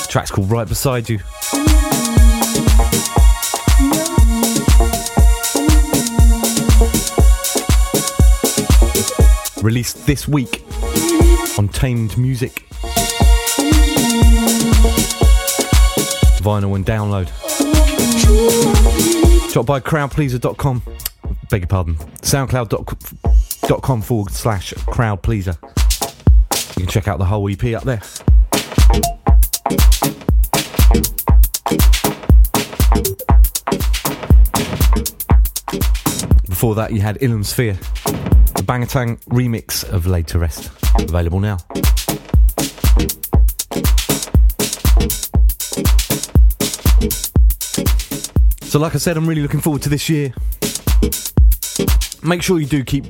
Track's called Right Beside You. Released this week on Tamed Musiq. Vinyl and download. Drop by crowdpleaser.com. Beg your pardon. Soundcloud.com forward slash crowdpleaser. You can check out the whole EP up there. Before that, you had Illum Sphere, the Bangatang remix of Laid to Rest. Available now. So, like I said, I'm really looking forward to this year. Make sure you do keep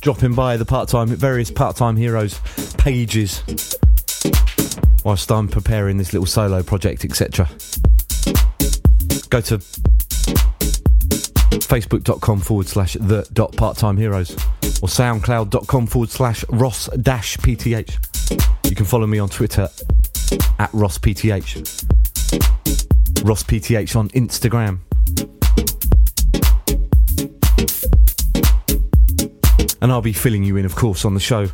dropping by the part-time various part-time heroes pages whilst I'm preparing this little solo project, etc. Go to facebook.com forward slash the dot part-time heroes or soundcloud.com forward slash ross dash pth. You can follow me on Twitter at ross pth. Ross pth on Instagram. And I'll be filling you in, of course, on the show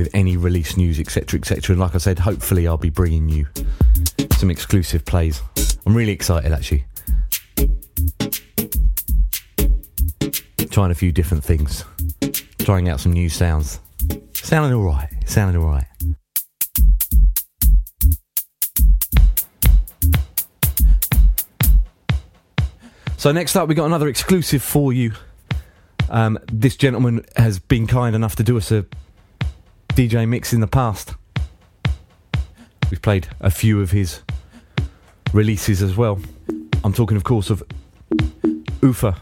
with any release news, etc., etc. And like I said, hopefully, I'll be bringing you some exclusive plays. I'm really excited, actually. Trying a few different things, trying out some new sounds. Sounding alright, sounding alright. So next up, we got another exclusive for you. Um, this gentleman has been kind enough to do us a DJ mix in the past. We've played a few of his releases as well. I'm talking, of course, of Uffe.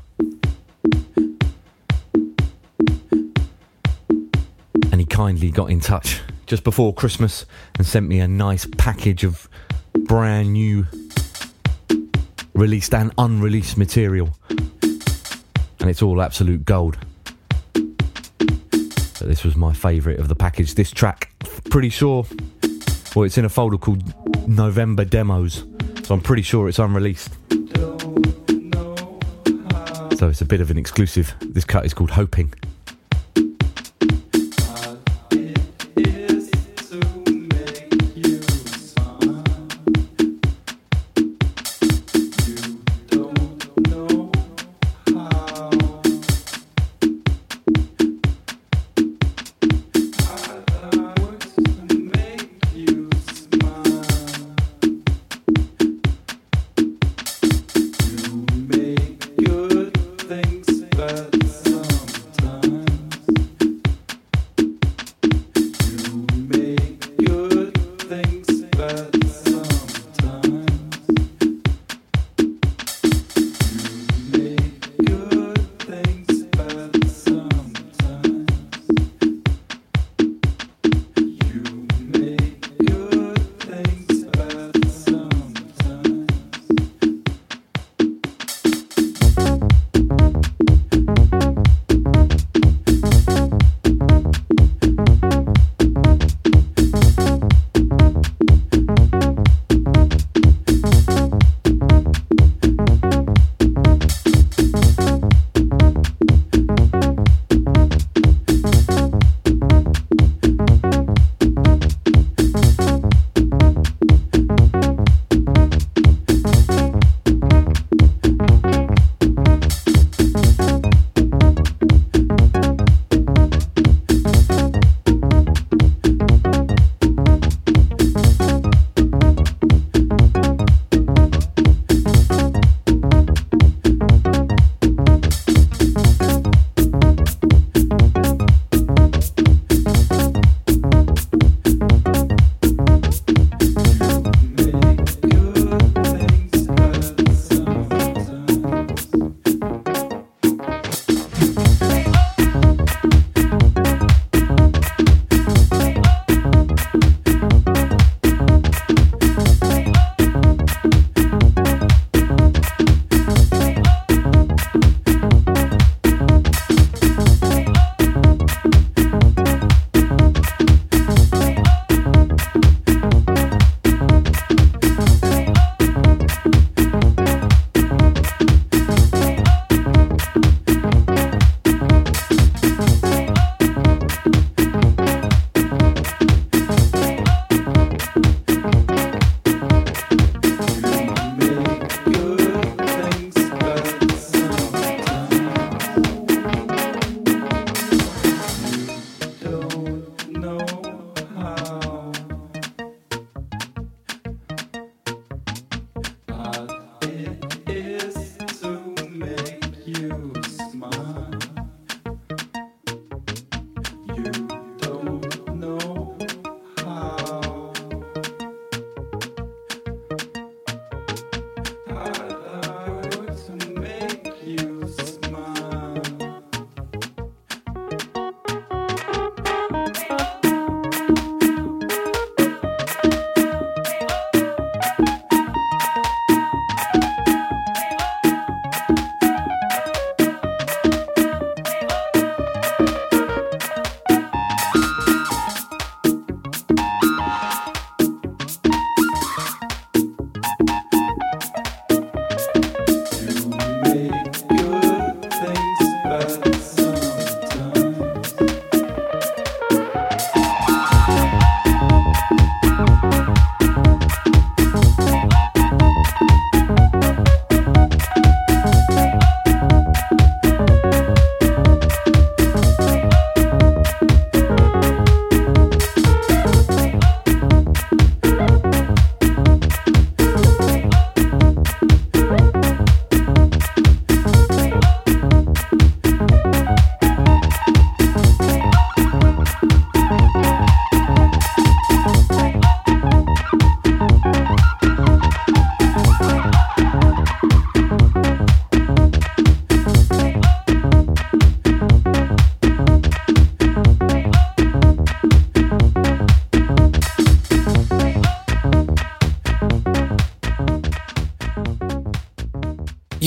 And he kindly got in touch just before Christmas and sent me a nice package of brand new released and unreleased material. And it's all absolute gold. But this was my favourite of the package. This track, pretty sure, well, it's in a folder called November Demos, so I'm pretty sure it's unreleased. So it's a bit of an exclusive. This cut is called Hoping.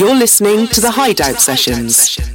You're listening to the Hideout Sessions.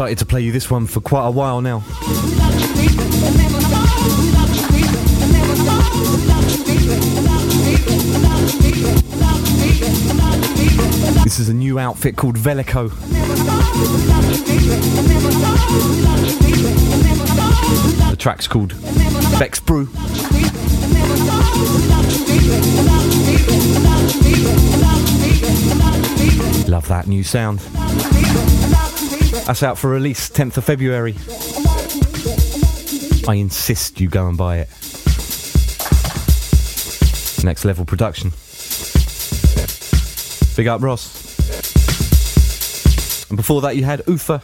Excited to play you this one for quite a while now. This is a new outfit called Vellico. The track's called Beck's Brew. Love that new sound. That's out for release 10th of February. I insist you go and buy it. Next level production. Big up Ross. And before that you had Uffe.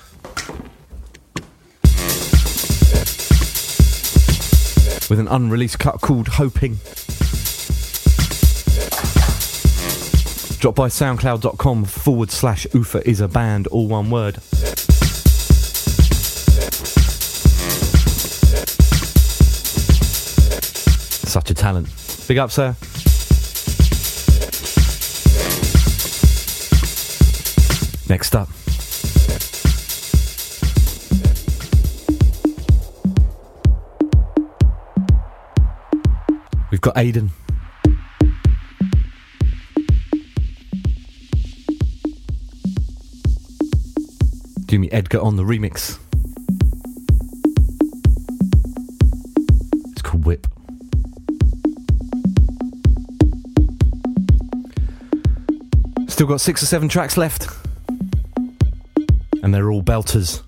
With an unreleased cut called Hoping. Drop by soundcloud.com forward slash Uffe is a band, all one word. Such a talent. Big up, sir. Next up. We've got Aden. me Edgar on the remix. Still got six or seven tracks left. And they're all belters.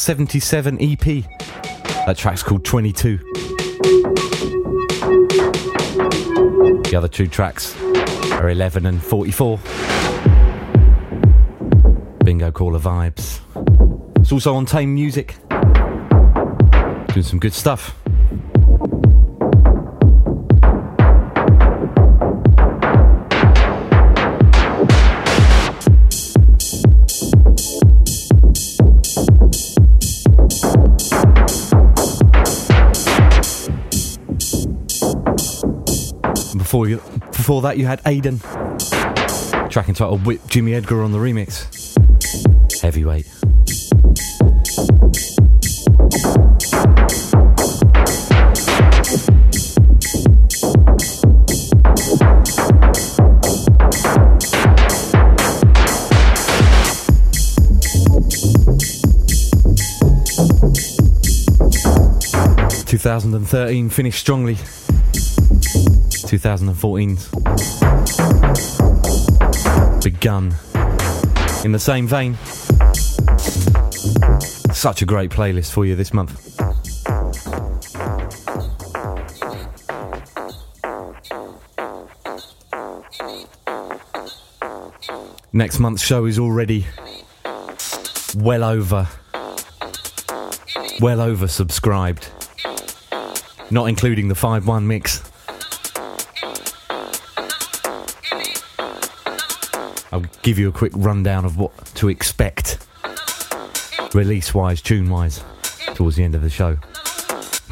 77 EP. That track's called 22. The other two tracks are 11 and 44. Bingo Caller vibes. It's also on Tamed Musiq. Doing some good stuff. Before you, before that, you had Aden. Track entitled "Whip Jimmy Edgar" on the remix. Heavyweight. 2013 finished strongly. 2014's begun in the same vein. Such a great playlist for you this month. Next month's show is already well over well over subscribed not including the 5 1 mix. I'll give you a quick rundown of what to expect, release wise, tune wise, towards the end of the show.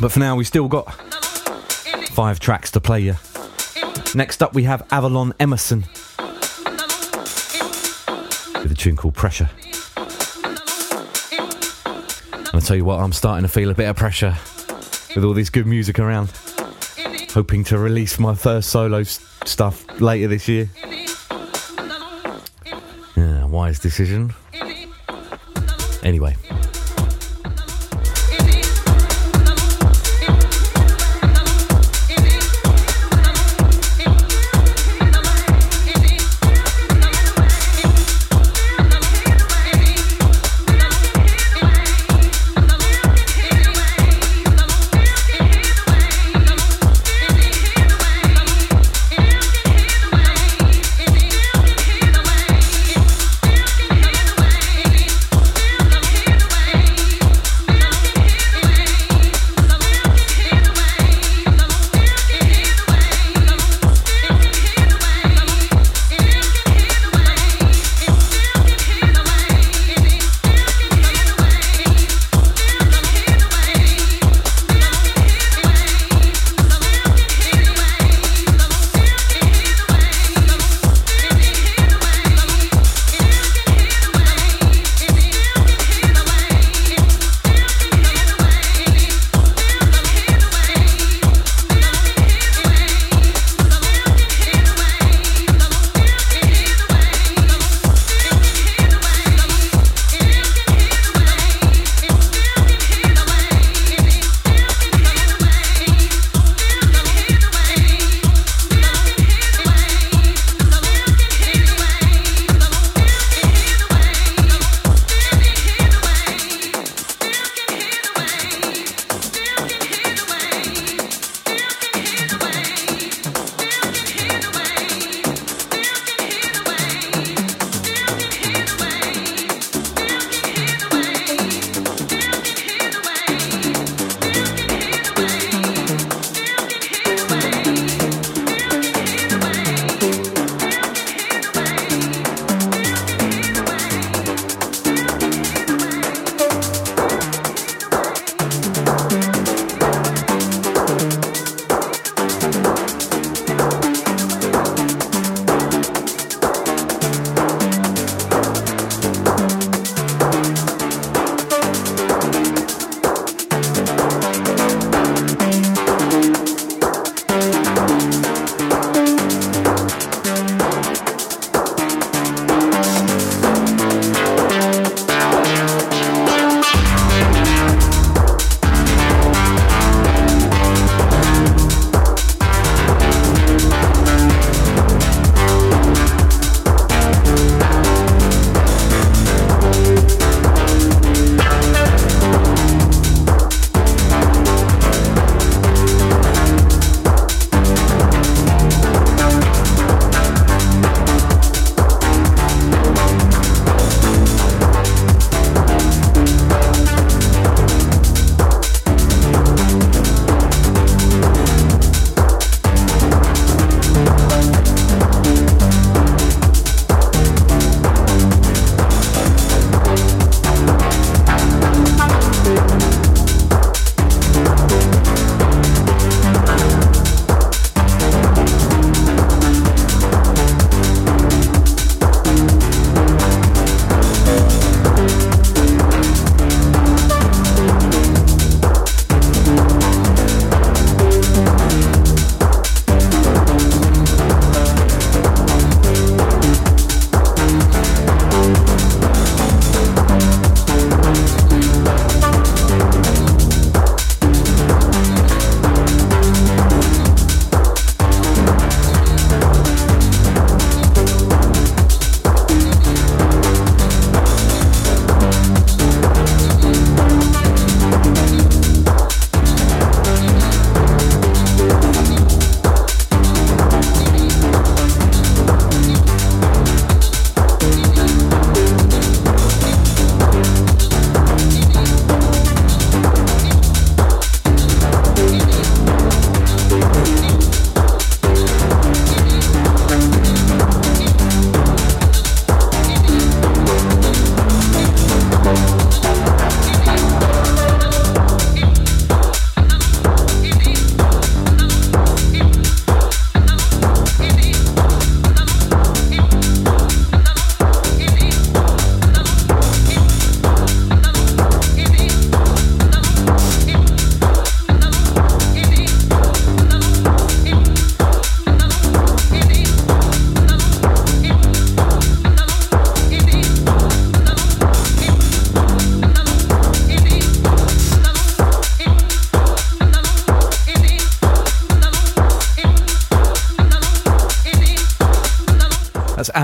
But for now, we still got five tracks to play you. Next up, we have Avalon Emerson with a tune called Pressure. And I tell you what, I'm starting to feel a bit of pressure with all this good music around. Hoping to release my first solo stuff later this year. Wise decision. Anyway.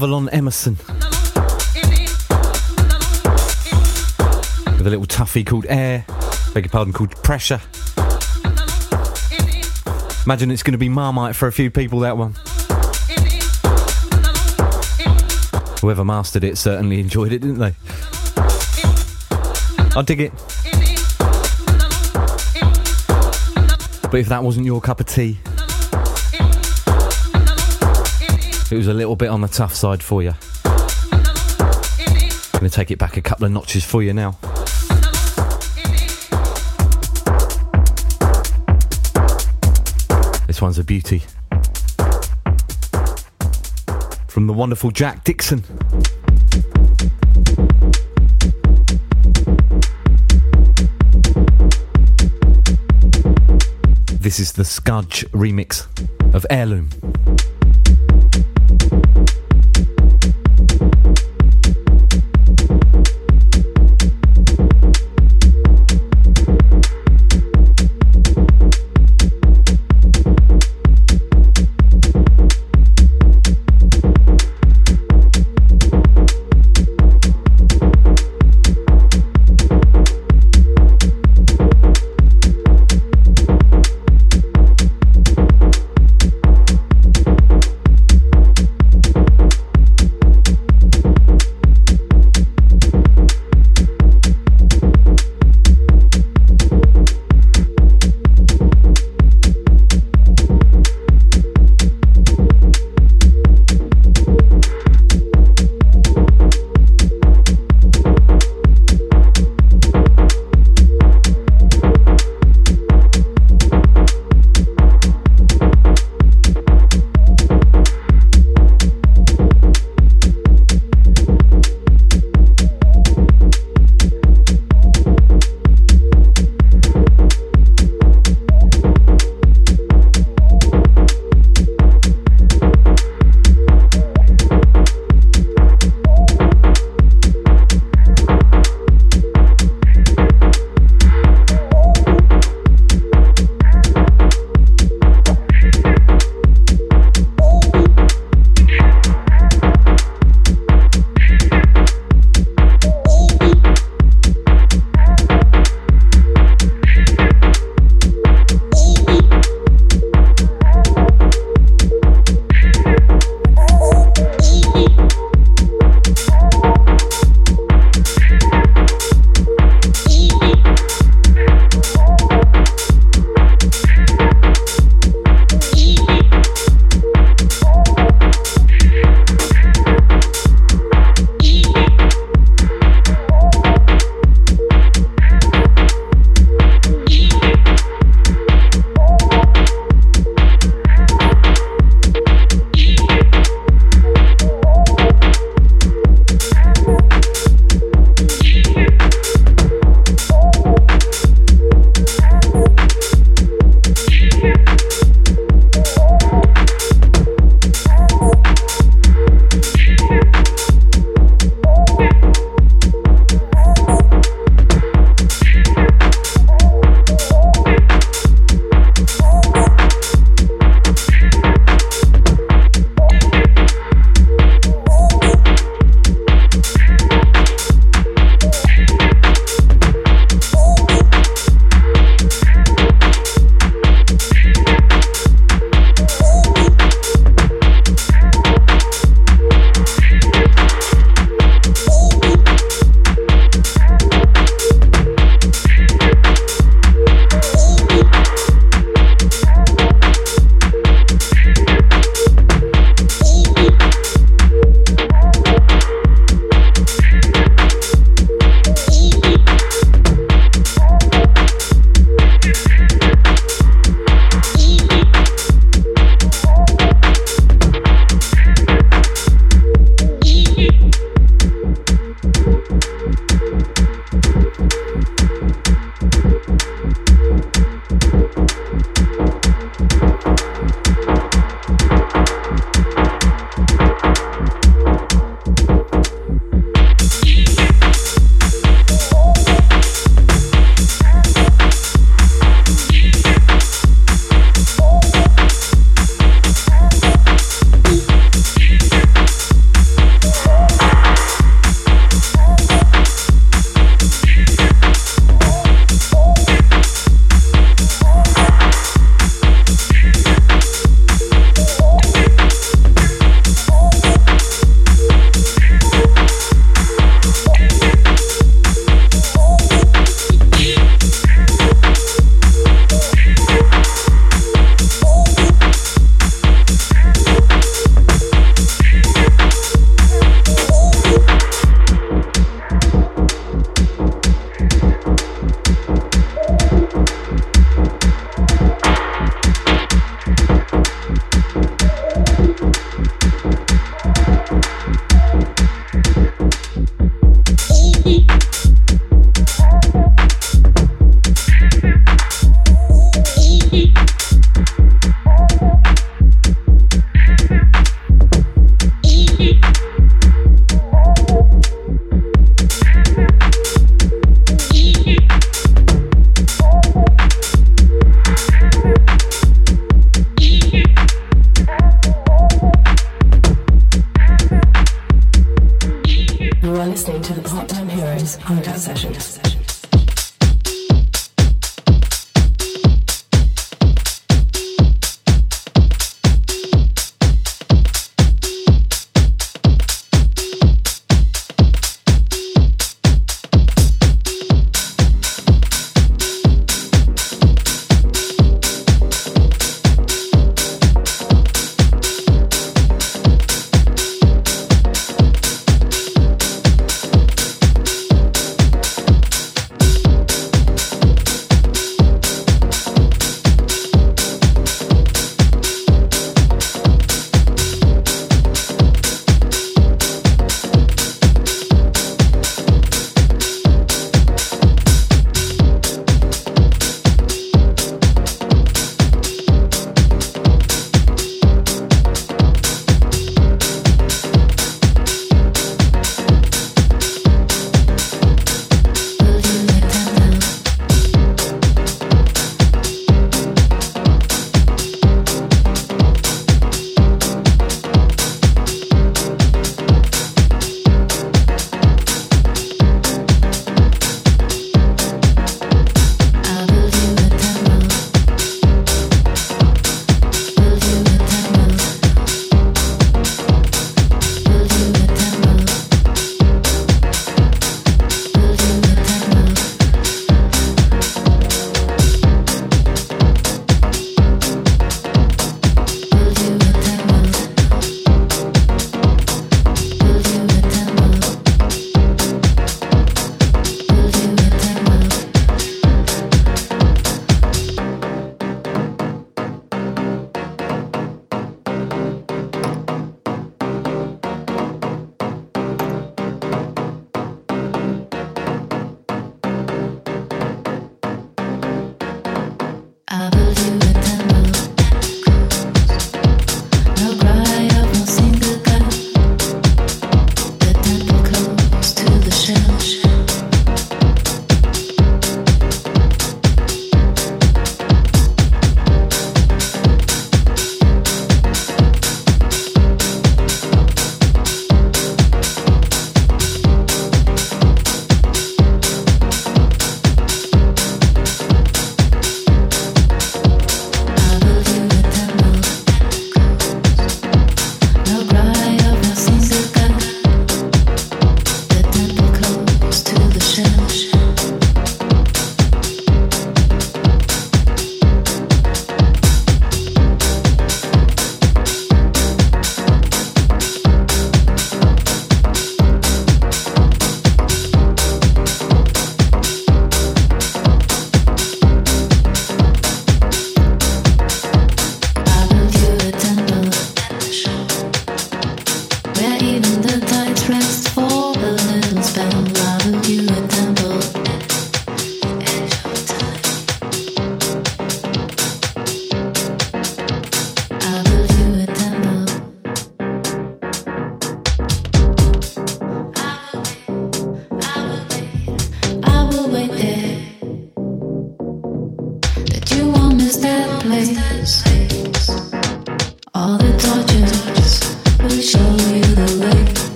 Avalon Emerson. With a little toughie called Air, beg your pardon, called Pressure. Imagine it's going to be Marmite for a few people, that one. Whoever mastered it certainly enjoyed it, didn't they? I dig it. But if that wasn't your cup of tea, it was a little bit on the tough side for you. I'm gonna take it back a couple of notches for you now. This one's a beauty. From the wonderful Jack Dixon. This is the Scudge remix of Heirloom.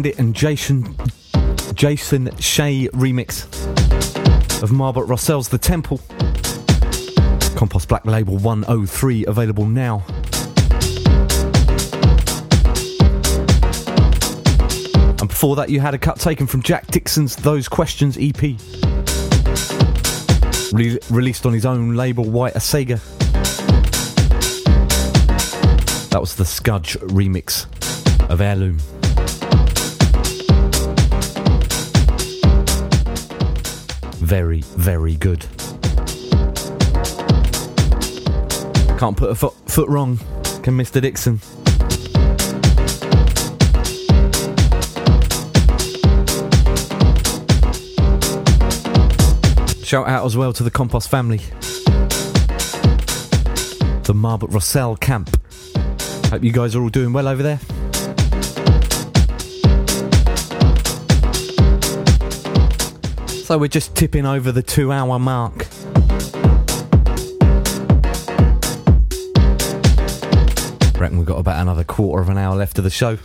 Bandit and Jason Jason Shea remix of Marbert Rocel's The Temple. Compost Black Label 103 available now. And before that, you had a cut taken from Jack Dixon's Those Questions EP. Re- released on his own label, White Sega. That was the Scudge remix of Heirloom. Very, very good. Can't put a foot, foot wrong, can Mr. Dixon? Shout out as well to the Compost family. The Marbert Rocel camp. Hope you guys are all doing well over there. So we're just tipping over the two hour mark. Reckon we've got about another quarter of an hour left of the show.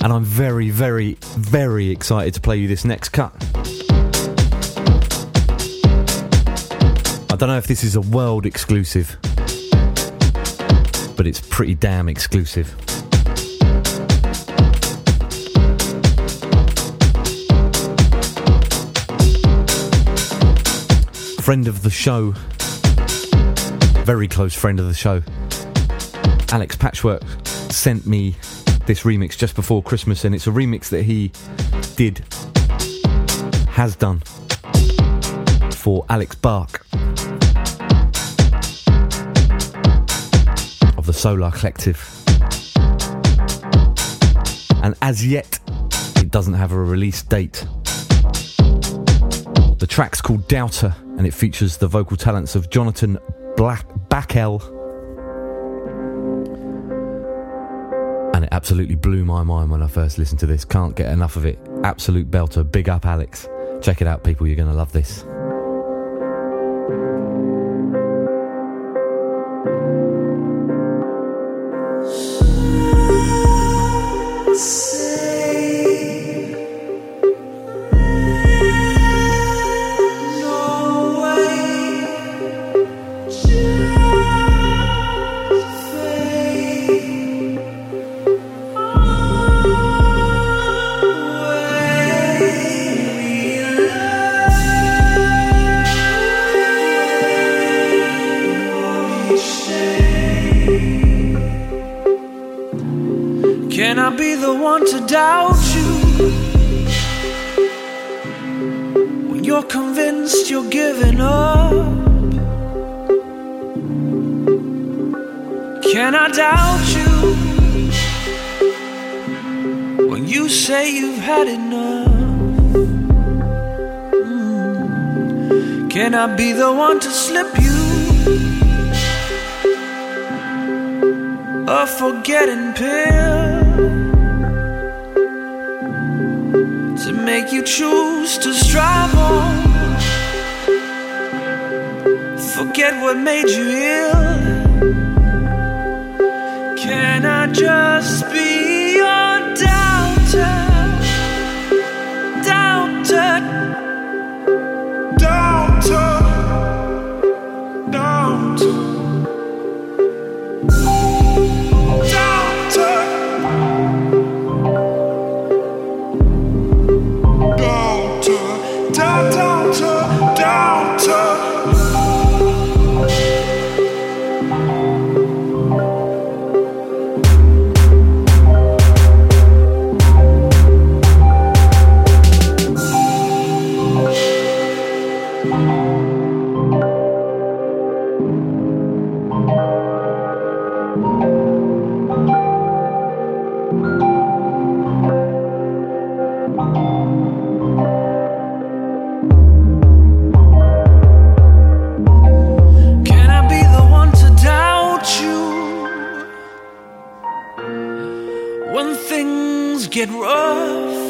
And I'm very, very, very excited to play you this next cut. I don't know if this is a world exclusive, but it's pretty damn exclusive. Friend of the show, very close friend of the show, Alex Patchwork sent me this remix just before Christmas, and it's a remix that he did, has done for Alex Barck of the Sonar Kollektiv. And as yet, it doesn't have a release date. The track's called Doubter, and it features the vocal talents of Jonathan Black and it absolutely blew my mind when I first listened to this. Can't get enough of it. Absolute belter. Big up, Alex. Check it out, people. You're going to love this. I be the one to doubt you? When you're convinced you're giving up? Can I doubt you? When you say you've had enough? Mm. Can I be the one to slip you? a forgetting pill to make you choose to strive on. Forget what made you ill. Can I just be get rough?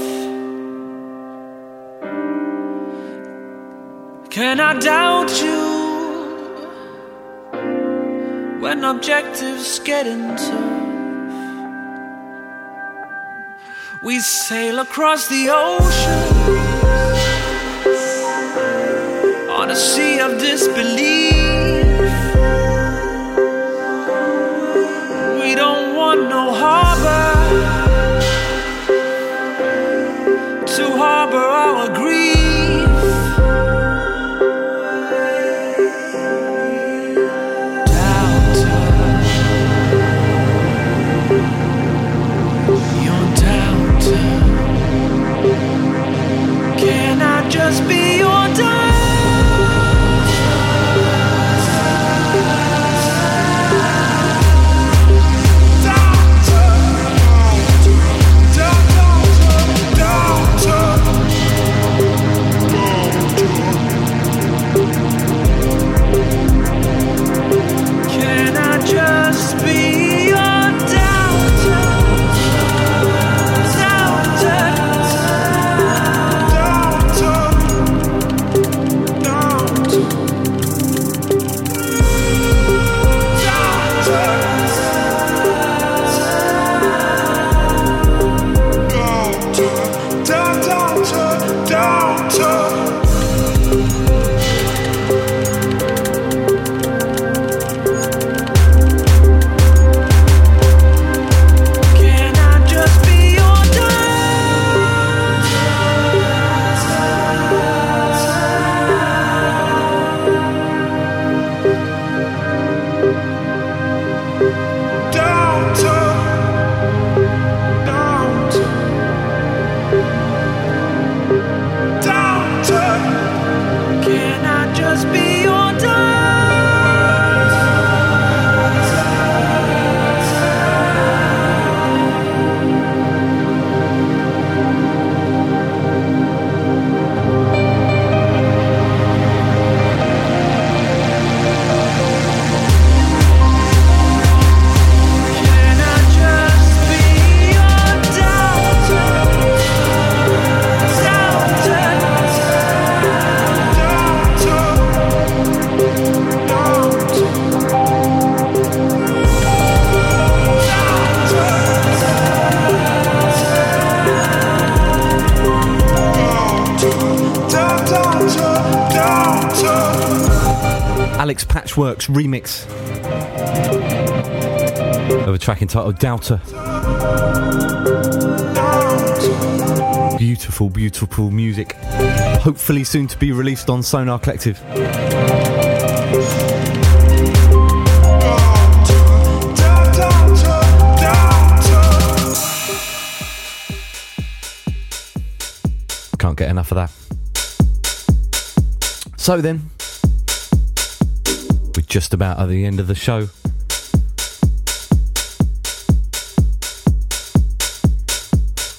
Can I doubt you when objectives getting tough? We sail across the ocean on a sea of disbelief. Patchworks remix of a track entitled Doubter. Beautiful, beautiful music. Hopefully soon to be released on Sonar Kollektiv. Can't get enough of that. So then, just about at the end of the show.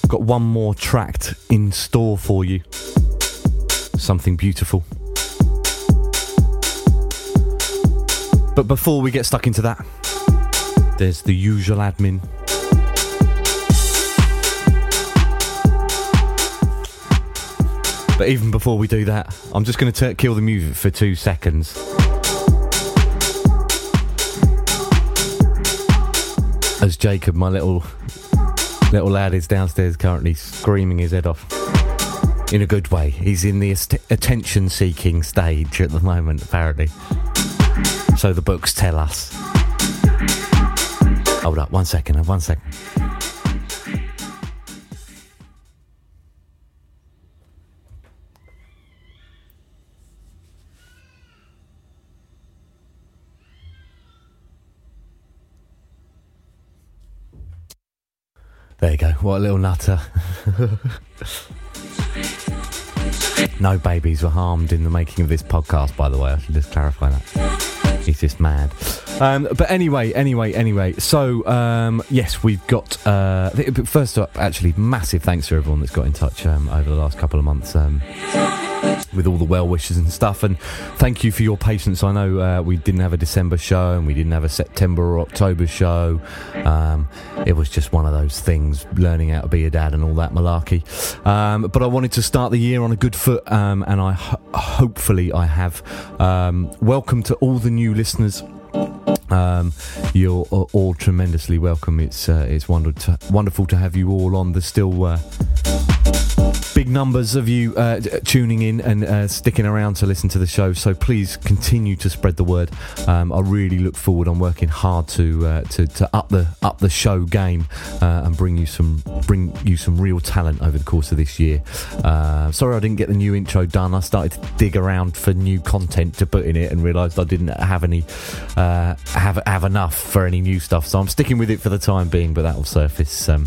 Got one more tract in store for you. Something beautiful. But before we get stuck into that, there's the usual admin. But even before we do that, I'm just going to kill the music for two seconds. As Jacob, my little little lad, is downstairs currently screaming his head off. In a good way. He's in the attention seeking stage at the moment, apparently. So the books tell us. Hold up, one second, one second. There you go. What a little nutter. no babies were harmed in the making of this podcast, by the way. I should just clarify that. He's just mad. Um, but anyway, anyway, anyway. So, um, yes, we've got. Uh, first up, actually, massive thanks to everyone that's got in touch um, over the last couple of months. Um, with all the well wishes and stuff. And thank you for your patience. I know uh, we didn't have a December show and we didn't have a September or October show. Um, it was just one of those things, learning how to be a dad and all that malarkey. Um, but I wanted to start the year on a good foot, and I ho- hopefully I have. Welcome to all the new listeners. Um, you're all tremendously welcome. It's uh, it's wonderful to, wonderful to have you all on. There's still uh, big numbers of you uh, tuning in and uh, sticking around to listen to the show. So please continue to spread the word. Um, I really look forward. I'm working hard to uh, to, to up the up the show game uh, and bring you some bring you some real talent over the course of this year. Uh, sorry, I didn't get the new intro done. I started to dig around for new content to put in it and realised I didn't have any uh, have have enough for any new stuff. So I'm sticking with it for the time being, but that will surface um,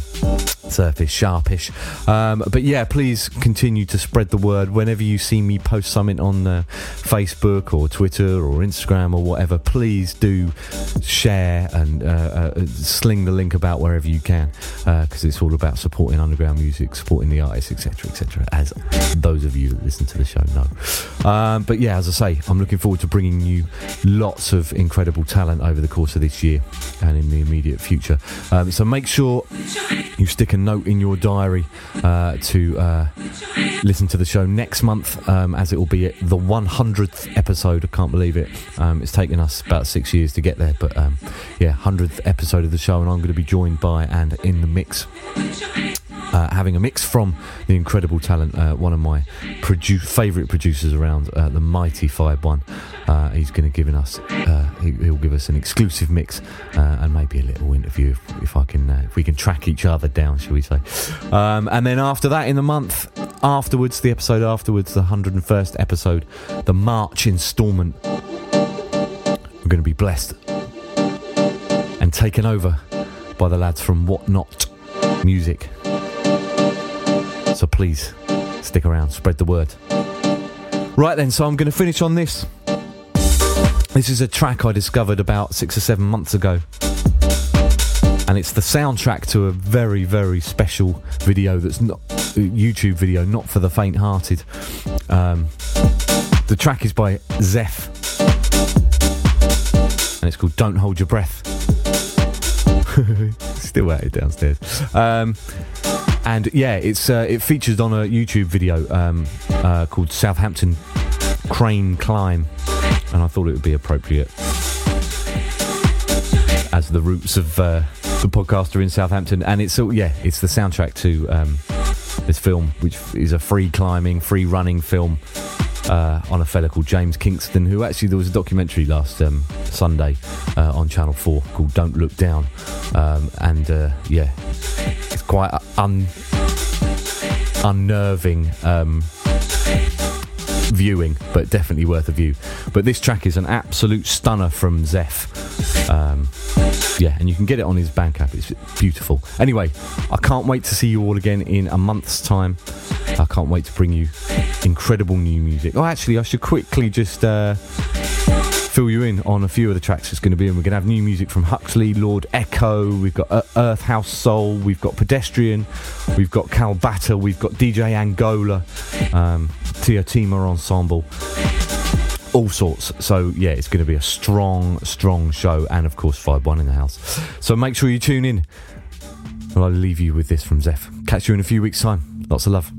surface, sharpish. Um, but yeah, please continue to spread the word. Whenever you see me post something on uh, Facebook or Twitter or Instagram or whatever, please do share and uh, uh, sling the link about wherever you can because it's all about supporting underground music, supporting the artists, etc., etc. As those of you that listen to the show know. Um, but yeah, as I say, I'm looking forward to bringing you lots of incredible talent over the course of this year and in the immediate future. Um, so make sure you stick a note in your diary uh, to uh, listen to the show next month, um, as it will be the 100th episode. I can't believe it. Um, it's taken us about six years to get there, but um, yeah, 100th episode of the show, and I'm going to be joined by and in the mix. Uh, having a mix from the incredible talent, uh, one of my produ- favourite producers around, uh, the mighty Fybe:one. Uh, he's going to give us, uh, he, will give us an exclusive mix uh, and maybe a little interview if, if I can, if we can track each other down, shall we say? Um, and then after that, in the month afterwards, the episode afterwards, the 101st episode, the March instalment, we're going to be blessed and taken over by the lads from WotNot Music. So please stick around, spread the word. Right then, so I'm going to finish on this. This is a track I discovered about six or seven months ago. And it's the soundtrack to a very, very special video that's not YouTube video, not for the faint hearted. Um, the track is by Zeph. And it's called Don't Hold Your Breath. Still at it downstairs. Um, and yeah, it's uh, it features on a YouTube video um, uh, called Southampton Crane Climb, and I thought it would be appropriate as the roots of uh, the podcast are in Southampton, and it's all yeah, it's the soundtrack to um, this film, which is a free climbing, free running film. Uh, on a fella called James Kingston, who actually there was a documentary last um, Sunday uh, on Channel Four called "Don't Look Down," um, and uh, yeah, quite un- unnerving um, viewing, but definitely worth a view. But this track is an absolute stunner from Zeph. Um, yeah, and you can get it on his Bandcamp. It's beautiful. Anyway, I can't wait to see you all again in a month's time. I can't wait to bring you incredible new music. Oh, actually, I should quickly just uh, fill you in on a few of the tracks it's going to be in. We're going to have new music from Huxley, Lord Echo, we've got uh, Earth House Soul, we've got Pedestrian, we've got Kalbata, we've got DJ Angola, um, Tia Tima Ensemble. All sorts. So, yeah, it's going to be a strong, strong show. And, of course, Fybe:one in the house. So, make sure you tune in. Well, I'll leave you with this from Zeph. Catch you in a few weeks' time. Lots of love.